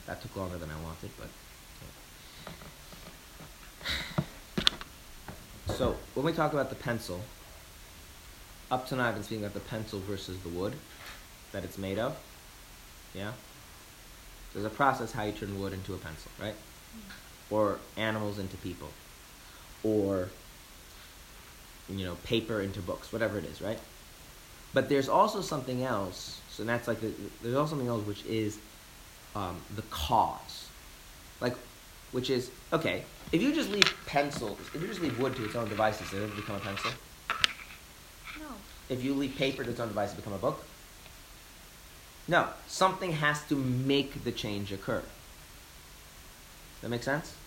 A: That took longer than I wanted, but. So when we talk about the pencil, up to now I've been speaking about the pencil versus the wood that it's made of. Yeah. There's a process how you turn wood into a pencil, right? Or animals into people, or you know paper into books, whatever it is, right? But there's also something else. So that's like the, there's also something else which is um, the cause, like which is okay. If you just leave pencils if you just leave wood to its own devices, does it become a pencil?
E: No.
A: If you leave paper to its own devices become a book. No, something has to make the change occur. That make sense?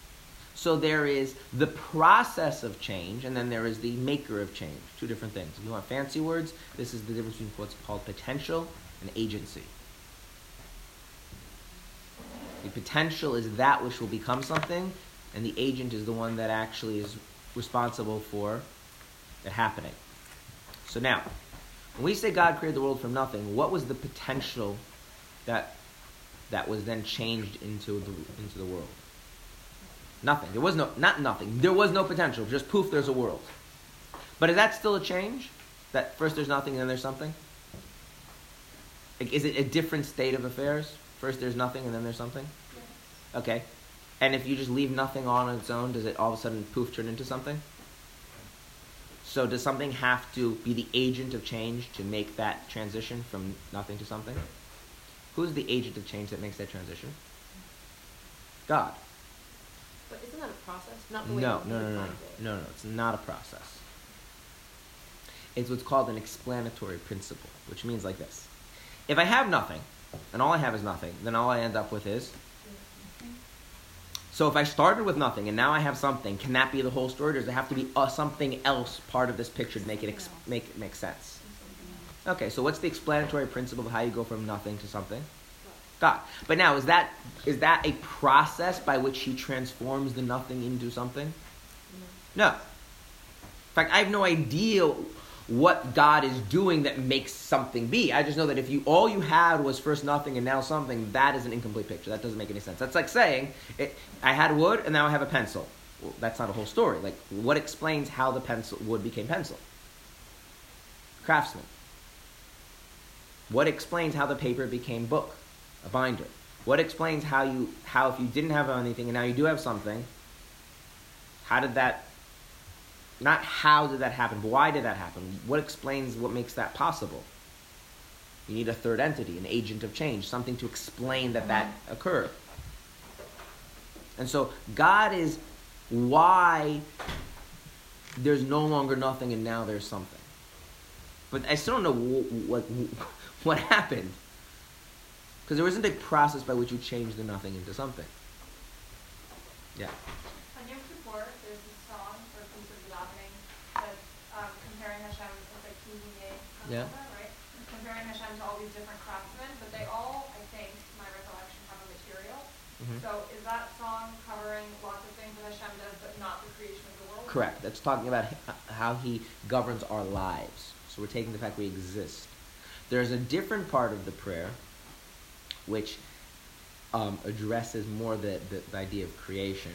A: So there is the process of change, and then there is the maker of change. Two different things. If you want fancy words, this is the difference between what's called potential and agency. The potential is that which will become something, and the agent is the one that actually is responsible for it happening. So now, when we say God created the world from nothing, what was the potential that that was then changed into the into the world? Nothing. There was no not nothing. There was no potential. Just poof, there's a world. But is that still a change? That first there's nothing and then there's something? Like, is it a different state of affairs? First there's nothing and then there's something? Okay. And if you just leave nothing on its own, does it all of a sudden poof turn into something? So does something have to be the agent of change to make that transition from nothing to something? Who's the agent of change that makes that transition? God.
F: But isn't that a process? Not the way
A: No,
F: you
A: no, no, no, no, no. It's not a process. It's what's called an explanatory principle, which means like this: if I have nothing, and all I have is nothing, then all I end up with is. So if I started with nothing and now I have something, can that be the whole story, or does there have to be uh, something else part of this picture to make it ex- make it make sense? Okay, so what's the explanatory principle of how you go from nothing to something? God. But now, is that is that a process by which He transforms the nothing into something? No. In fact, I have no idea what God is doing that makes something be. I just know that if you all you had was first nothing and now something, that is an incomplete picture. That doesn't make any sense. That's like saying it, I had wood and now I have a pencil. Well, that's not a whole story. Like, what explains how the pencil wood became pencil? Craftsman. What explains how the paper became book, a binder? What explains how you how if you didn't have anything and now you do have something, how did that not how did that happen, but why did that happen? What explains what makes that possible? You need a third entity, an agent of change, something to explain that that occurred. And so God is why there's no longer nothing and now there's something. But I still don't know what what happened because there isn't a process by which you change the nothing into something. Yeah.
D: On Yom Kippur, there's this song or piece of davening that's um, comparing Hashem, it's like
A: Yeah.
D: right? Comparing Hashem to all these different craftsmen, but they all, I think, my recollection, have a material.
A: Mhm.
D: So is that song covering lots of things that Hashem does, but not the creation of the world?
A: Correct. That's talking about how he governs our lives. So we're taking the fact we exist. There's a different part of the prayer which um, addresses more the, the, the idea of creation,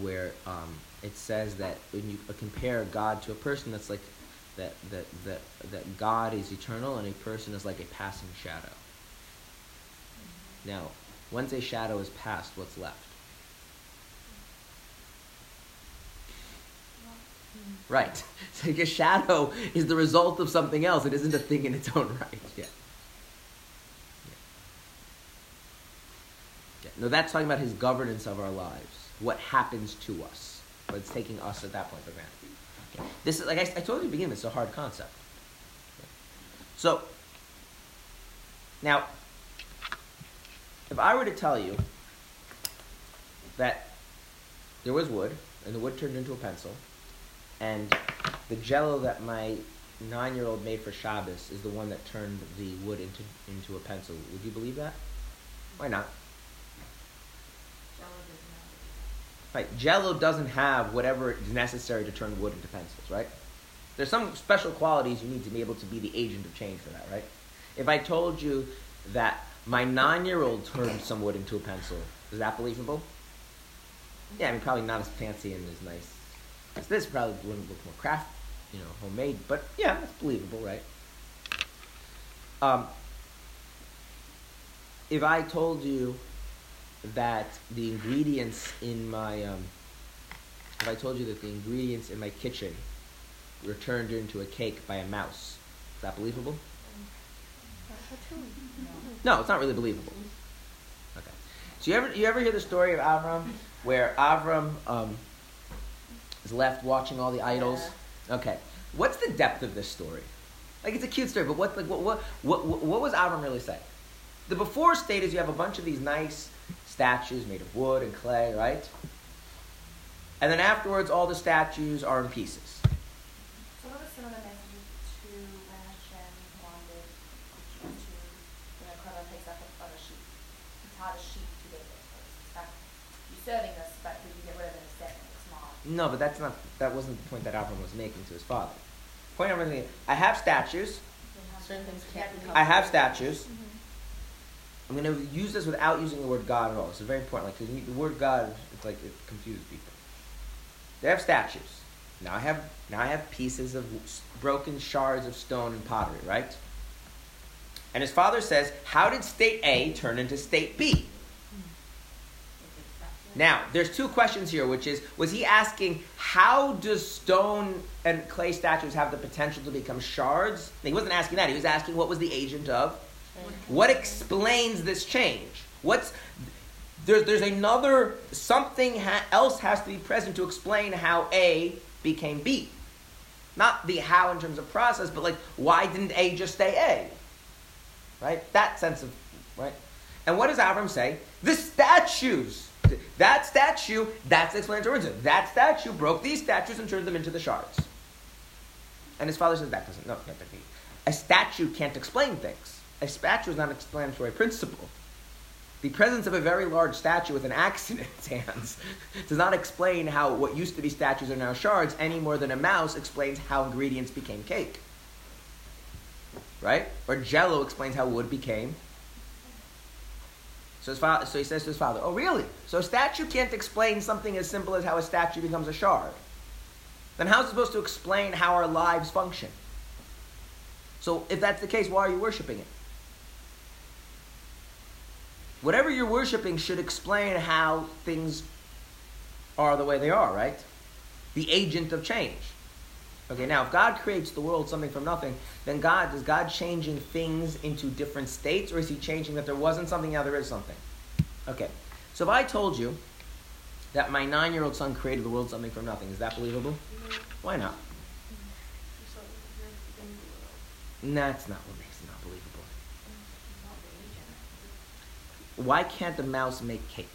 A: where um, it says that when you compare God to a person, that's like that, that, that, that God is eternal and a person is like a passing shadow. Now, once a shadow is past, what's left? Right. So a shadow is the result of something else. It isn't a thing in its own right. Yeah. No, that's talking about his governance of our lives. What happens to us. But it's taking us at that point for granted. Okay. This is like I, I told you at the beginning, it's a hard concept. So now if I were to tell you that there was wood and the wood turned into a pencil and the jello that my nine-year-old made for Shabbos is the one that turned the wood into into a pencil. Would you believe that? Why not? Right, Jello doesn't have whatever is necessary to turn wood into pencils, right? There's some special qualities you need to be able to be the agent of change for that, right? If I told you that my nine-year-old turned some wood into a pencil, is that believable? Yeah, I mean, probably not as fancy and as nice as this. Probably wouldn't look more craft, you know, homemade. But yeah, it's believable, right? Um, if I told you that the ingredients in my, um, if I told you that the ingredients in my kitchen were turned into a cake by a mouse, is that believable? No, it's not really believable. Okay. So you ever you ever hear the story of Avram where Avram um, is left watching all the idols? Okay. What's the depth of this story? Like it's a cute story, but what like what what what, what, what was Avram really saying? The before state is you have a bunch of these nice statues made of wood and clay, right? And then afterwards, all the statues are in pieces.
G: So what was some of the messages to when Hashem wanted to, when a korban takes up a sheep? He taught a sheep to David first. It's not you serving us, but we can get rid of it instead and it's small.
A: No, but that's not that wasn't the point that Avram was making to his father. Point I'm making, I have statues.
F: Certain things can't be
A: I have statues. Mm-hmm. I'm going to use this without using the word God at all. It's very important. Like the word God, it's like it confuses people. They have statues. Now I have now I have pieces of broken shards of stone and pottery, right? And his father says, "How did state A turn into state B?" Now, there's two questions here, which is, was he asking, how does stone and clay statues have the potential to become shards? He wasn't asking that. He was asking, what was the agent of? What explains this change? What's there's there's another something ha- else has to be present to explain how A became B. Not the how in terms of process, but like why didn't A just stay A? Right? That sense of right. And what does Avram say? The statues. That statue, that's the explanatory reason. That statue broke these statues and turned them into the shards. And his father says that doesn't. No, no, no. A statue can't explain things. A statue is not an explanatory principle. The presence of a very large statue with an axe in its hands does not explain how what used to be statues are now shards any more than a mouse explains how ingredients became cake. Right? Or jello explains how wood became. So, his father, so he says to his father, Oh, really? So a statue can't explain something as simple as how a statue becomes a shard. Then how's it supposed to explain how our lives function? So if that's the case, why are you worshiping it? Whatever you're worshiping should explain how things are the way they are, right? The agent of change. Okay, now if God creates the world something from nothing, then God is God changing things into different states, or is He changing that there wasn't something now there is something? Okay, so if I told you that my nine-year-old son created the world something from nothing, is that believable? Why not? That's not what makes it not believable. Why can't the mouse make cake?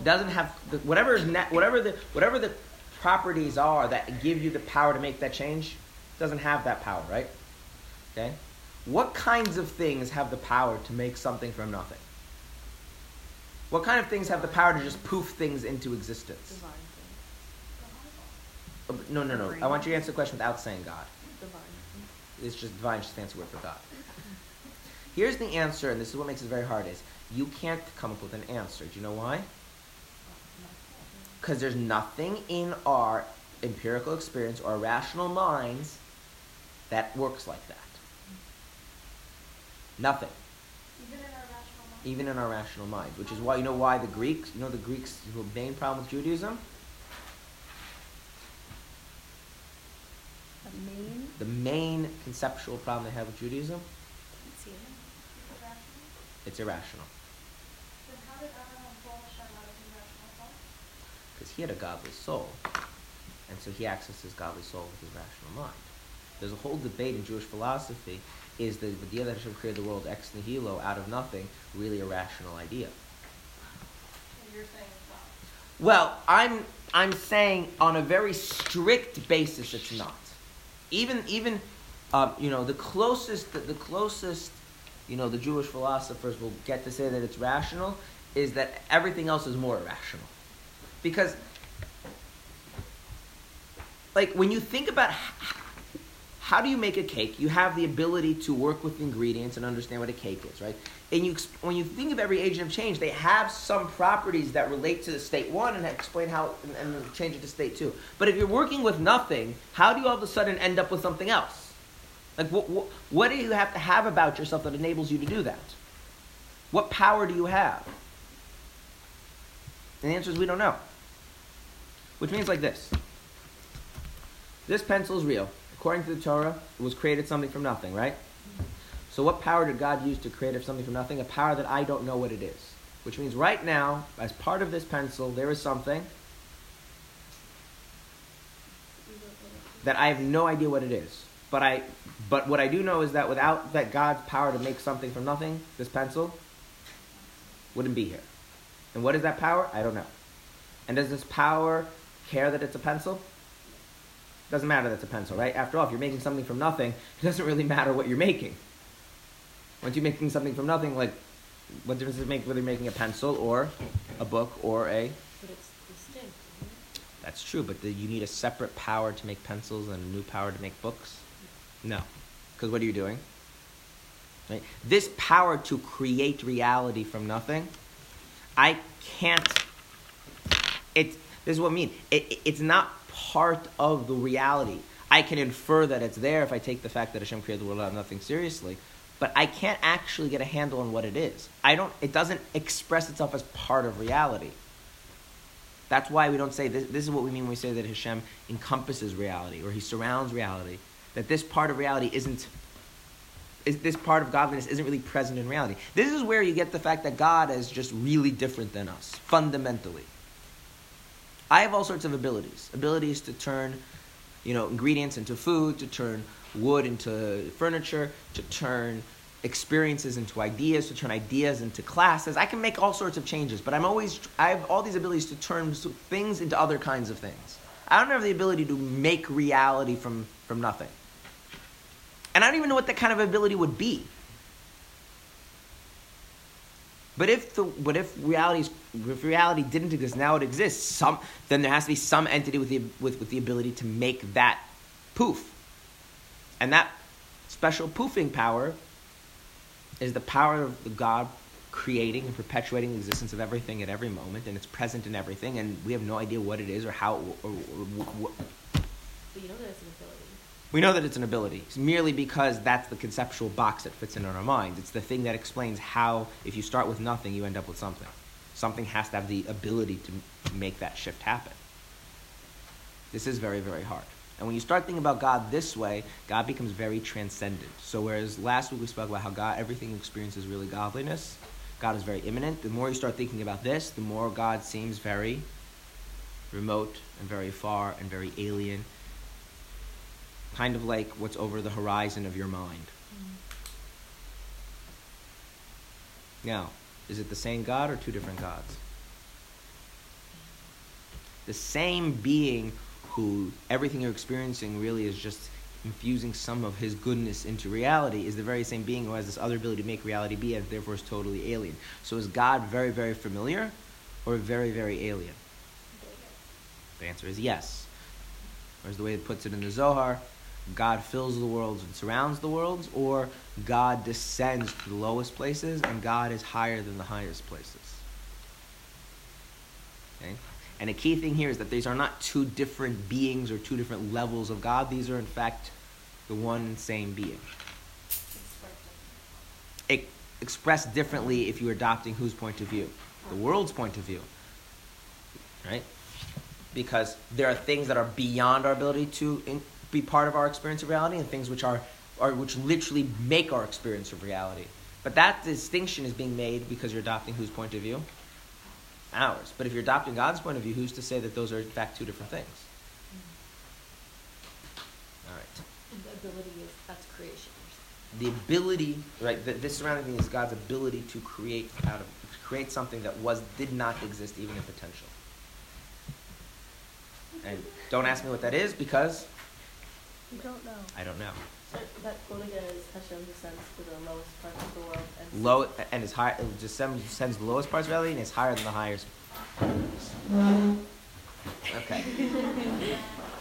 A: It doesn't have the, whatever is na- whatever the whatever the properties are that give you the power to make that change doesn't have that power, right? Okay? What kinds of things have the power to make something from nothing? What kind of things have the power to just poof things into existence?
F: Divine
A: No, no, no. I want you to answer the question without saying God.
F: Divine.
A: It's just divine, just fancy word for God. Here's the answer, and this is what makes it very hard: is you can't come up with an answer. Do you know why? Because there's nothing in our empirical experience or our rational minds that works like that. Nothing.
C: Even in our rational mind.
A: even in our rational minds, which is why you know why the Greeks, you know the Greeks' main problem with Judaism,
E: The main.
A: the main conceptual problem they have with Judaism,
E: Let's see.
A: it's irrational.
G: Then how did Abraham fall Hashem out of his rational irrational.
A: because he had a godly soul, and so he accesses godly soul with his rational mind. There's a whole debate in Jewish philosophy: is the idea that Hashem created the world ex nihilo out of nothing really a rational idea?
D: And you're saying it's not.
A: Well, I'm I'm saying on a very strict basis, it's not. Even even um, you know the closest the, the closest you know the Jewish philosophers will get to say that it's rational is that everything else is more irrational, because like when you think about h- how do you make a cake, you have the ability to work with ingredients and understand what a cake is, right? And you, when you think of every agent of change, they have some properties that relate to the state one and explain how and, and change it to state two. But if you're working with nothing, how do you all of a sudden end up with something else? Like, what, what, what do you have to have about yourself that enables you to do that? What power do you have? And the answer is we don't know. Which means like this. This pencil is real. According to the Torah, it was created something from nothing, right? So what power did God use to create something from nothing? A power that I don't know what it is. Which means right now, as part of this pencil, there is something that I have no idea what it is. But I but what I do know is that without that God's power to make something from nothing, this pencil wouldn't be here. And what is that power? I don't know. And does this power care that it's a pencil? Doesn't matter that it's a pencil, right? After all, if you're making something from nothing, it doesn't really matter what you're making. Once you're making something from nothing, like, what difference does it make whether you're making a pencil or a book or a.
F: But it's distinct.
A: That's true, but do you need a separate power to make pencils and a new power to make books? No. Because what are you doing? Right? This power to create reality from nothing, I can't. It, this is what I mean. It, it- it's not part of the reality. I can infer that it's there if I take the fact that Hashem created the world out of nothing seriously, but I can't actually get a handle on what it is. I don't. It doesn't express itself as part of reality. That's why we don't say this. This is what we mean when we say that Hashem encompasses reality or He surrounds reality. That this part of reality isn't. Is, this part of godliness isn't really present in reality. This is where you get the fact that God is just really different than us, fundamentally. I have all sorts of abilities. Abilities to turn, you know, ingredients into food, to turn wood into furniture, to turn experiences into ideas, to turn ideas into classes. I can make all sorts of changes, but I'm always I have all these abilities to turn things into other kinds of things. I don't have the ability to make reality from from nothing. And I don't even know what that kind of ability would be. But if the but if reality if reality didn't exist, now it exists. Some then there has to be some entity with the with, with the ability to make that poof. And that special poofing power is the power of the God creating and perpetuating the existence of everything at every moment, and it's present in everything, and we have no idea what it is or how. Or, or, or,
F: But you know that it's an ability.
A: We know that it's an ability it's merely because that's the conceptual box that fits in our minds. It's the thing that explains how, if you start with nothing, you end up with something. Something has to have the ability to make that shift happen. This is very, very hard. And when you start thinking about God this way, God becomes very transcendent. So whereas last week we spoke about how God everything you experience is really godliness, God is very immanent. The more you start thinking about this, the more God seems very remote and very far and very alien. Kind of like what's over the horizon of your mind. Now, is it the same God or two different gods? The same being who everything you're experiencing really is just infusing some of his goodness into reality is the very same being who has this other ability to make reality be and therefore is totally alien. So is God very, very familiar or very, very alien? The answer is yes. Or as the way it puts it in the Zohar, God fills the worlds and surrounds the worlds, or God descends to the lowest places and God is higher than the highest places. Okay? And a key thing here is that these are not two different beings or two different levels of God. These are, in fact, the one same being. Expressed differently if you're adopting whose point of view? The world's point of view. Right? Because there are things that are beyond our ability to in, be part of our experience of reality and things which are, are which literally make our experience of reality. But that distinction is being made because you're adopting whose point of view? Ours. But if you're adopting God's point of view, who's to say that those are in fact two different things? Mm-hmm. All right.
F: And the ability is, that's creation.
A: the ability, right? The, this surrounding thing is God's ability to create out of create something that was did not exist even in potential. And don't ask me what that is because
E: You don't know.
A: I don't know.
H: So that quote again is Hashem descends to the lowest parts of the world and
A: Low and is high. It just sends, sends the lowest parts of reality and is higher than the highest. Mm-hmm. Okay.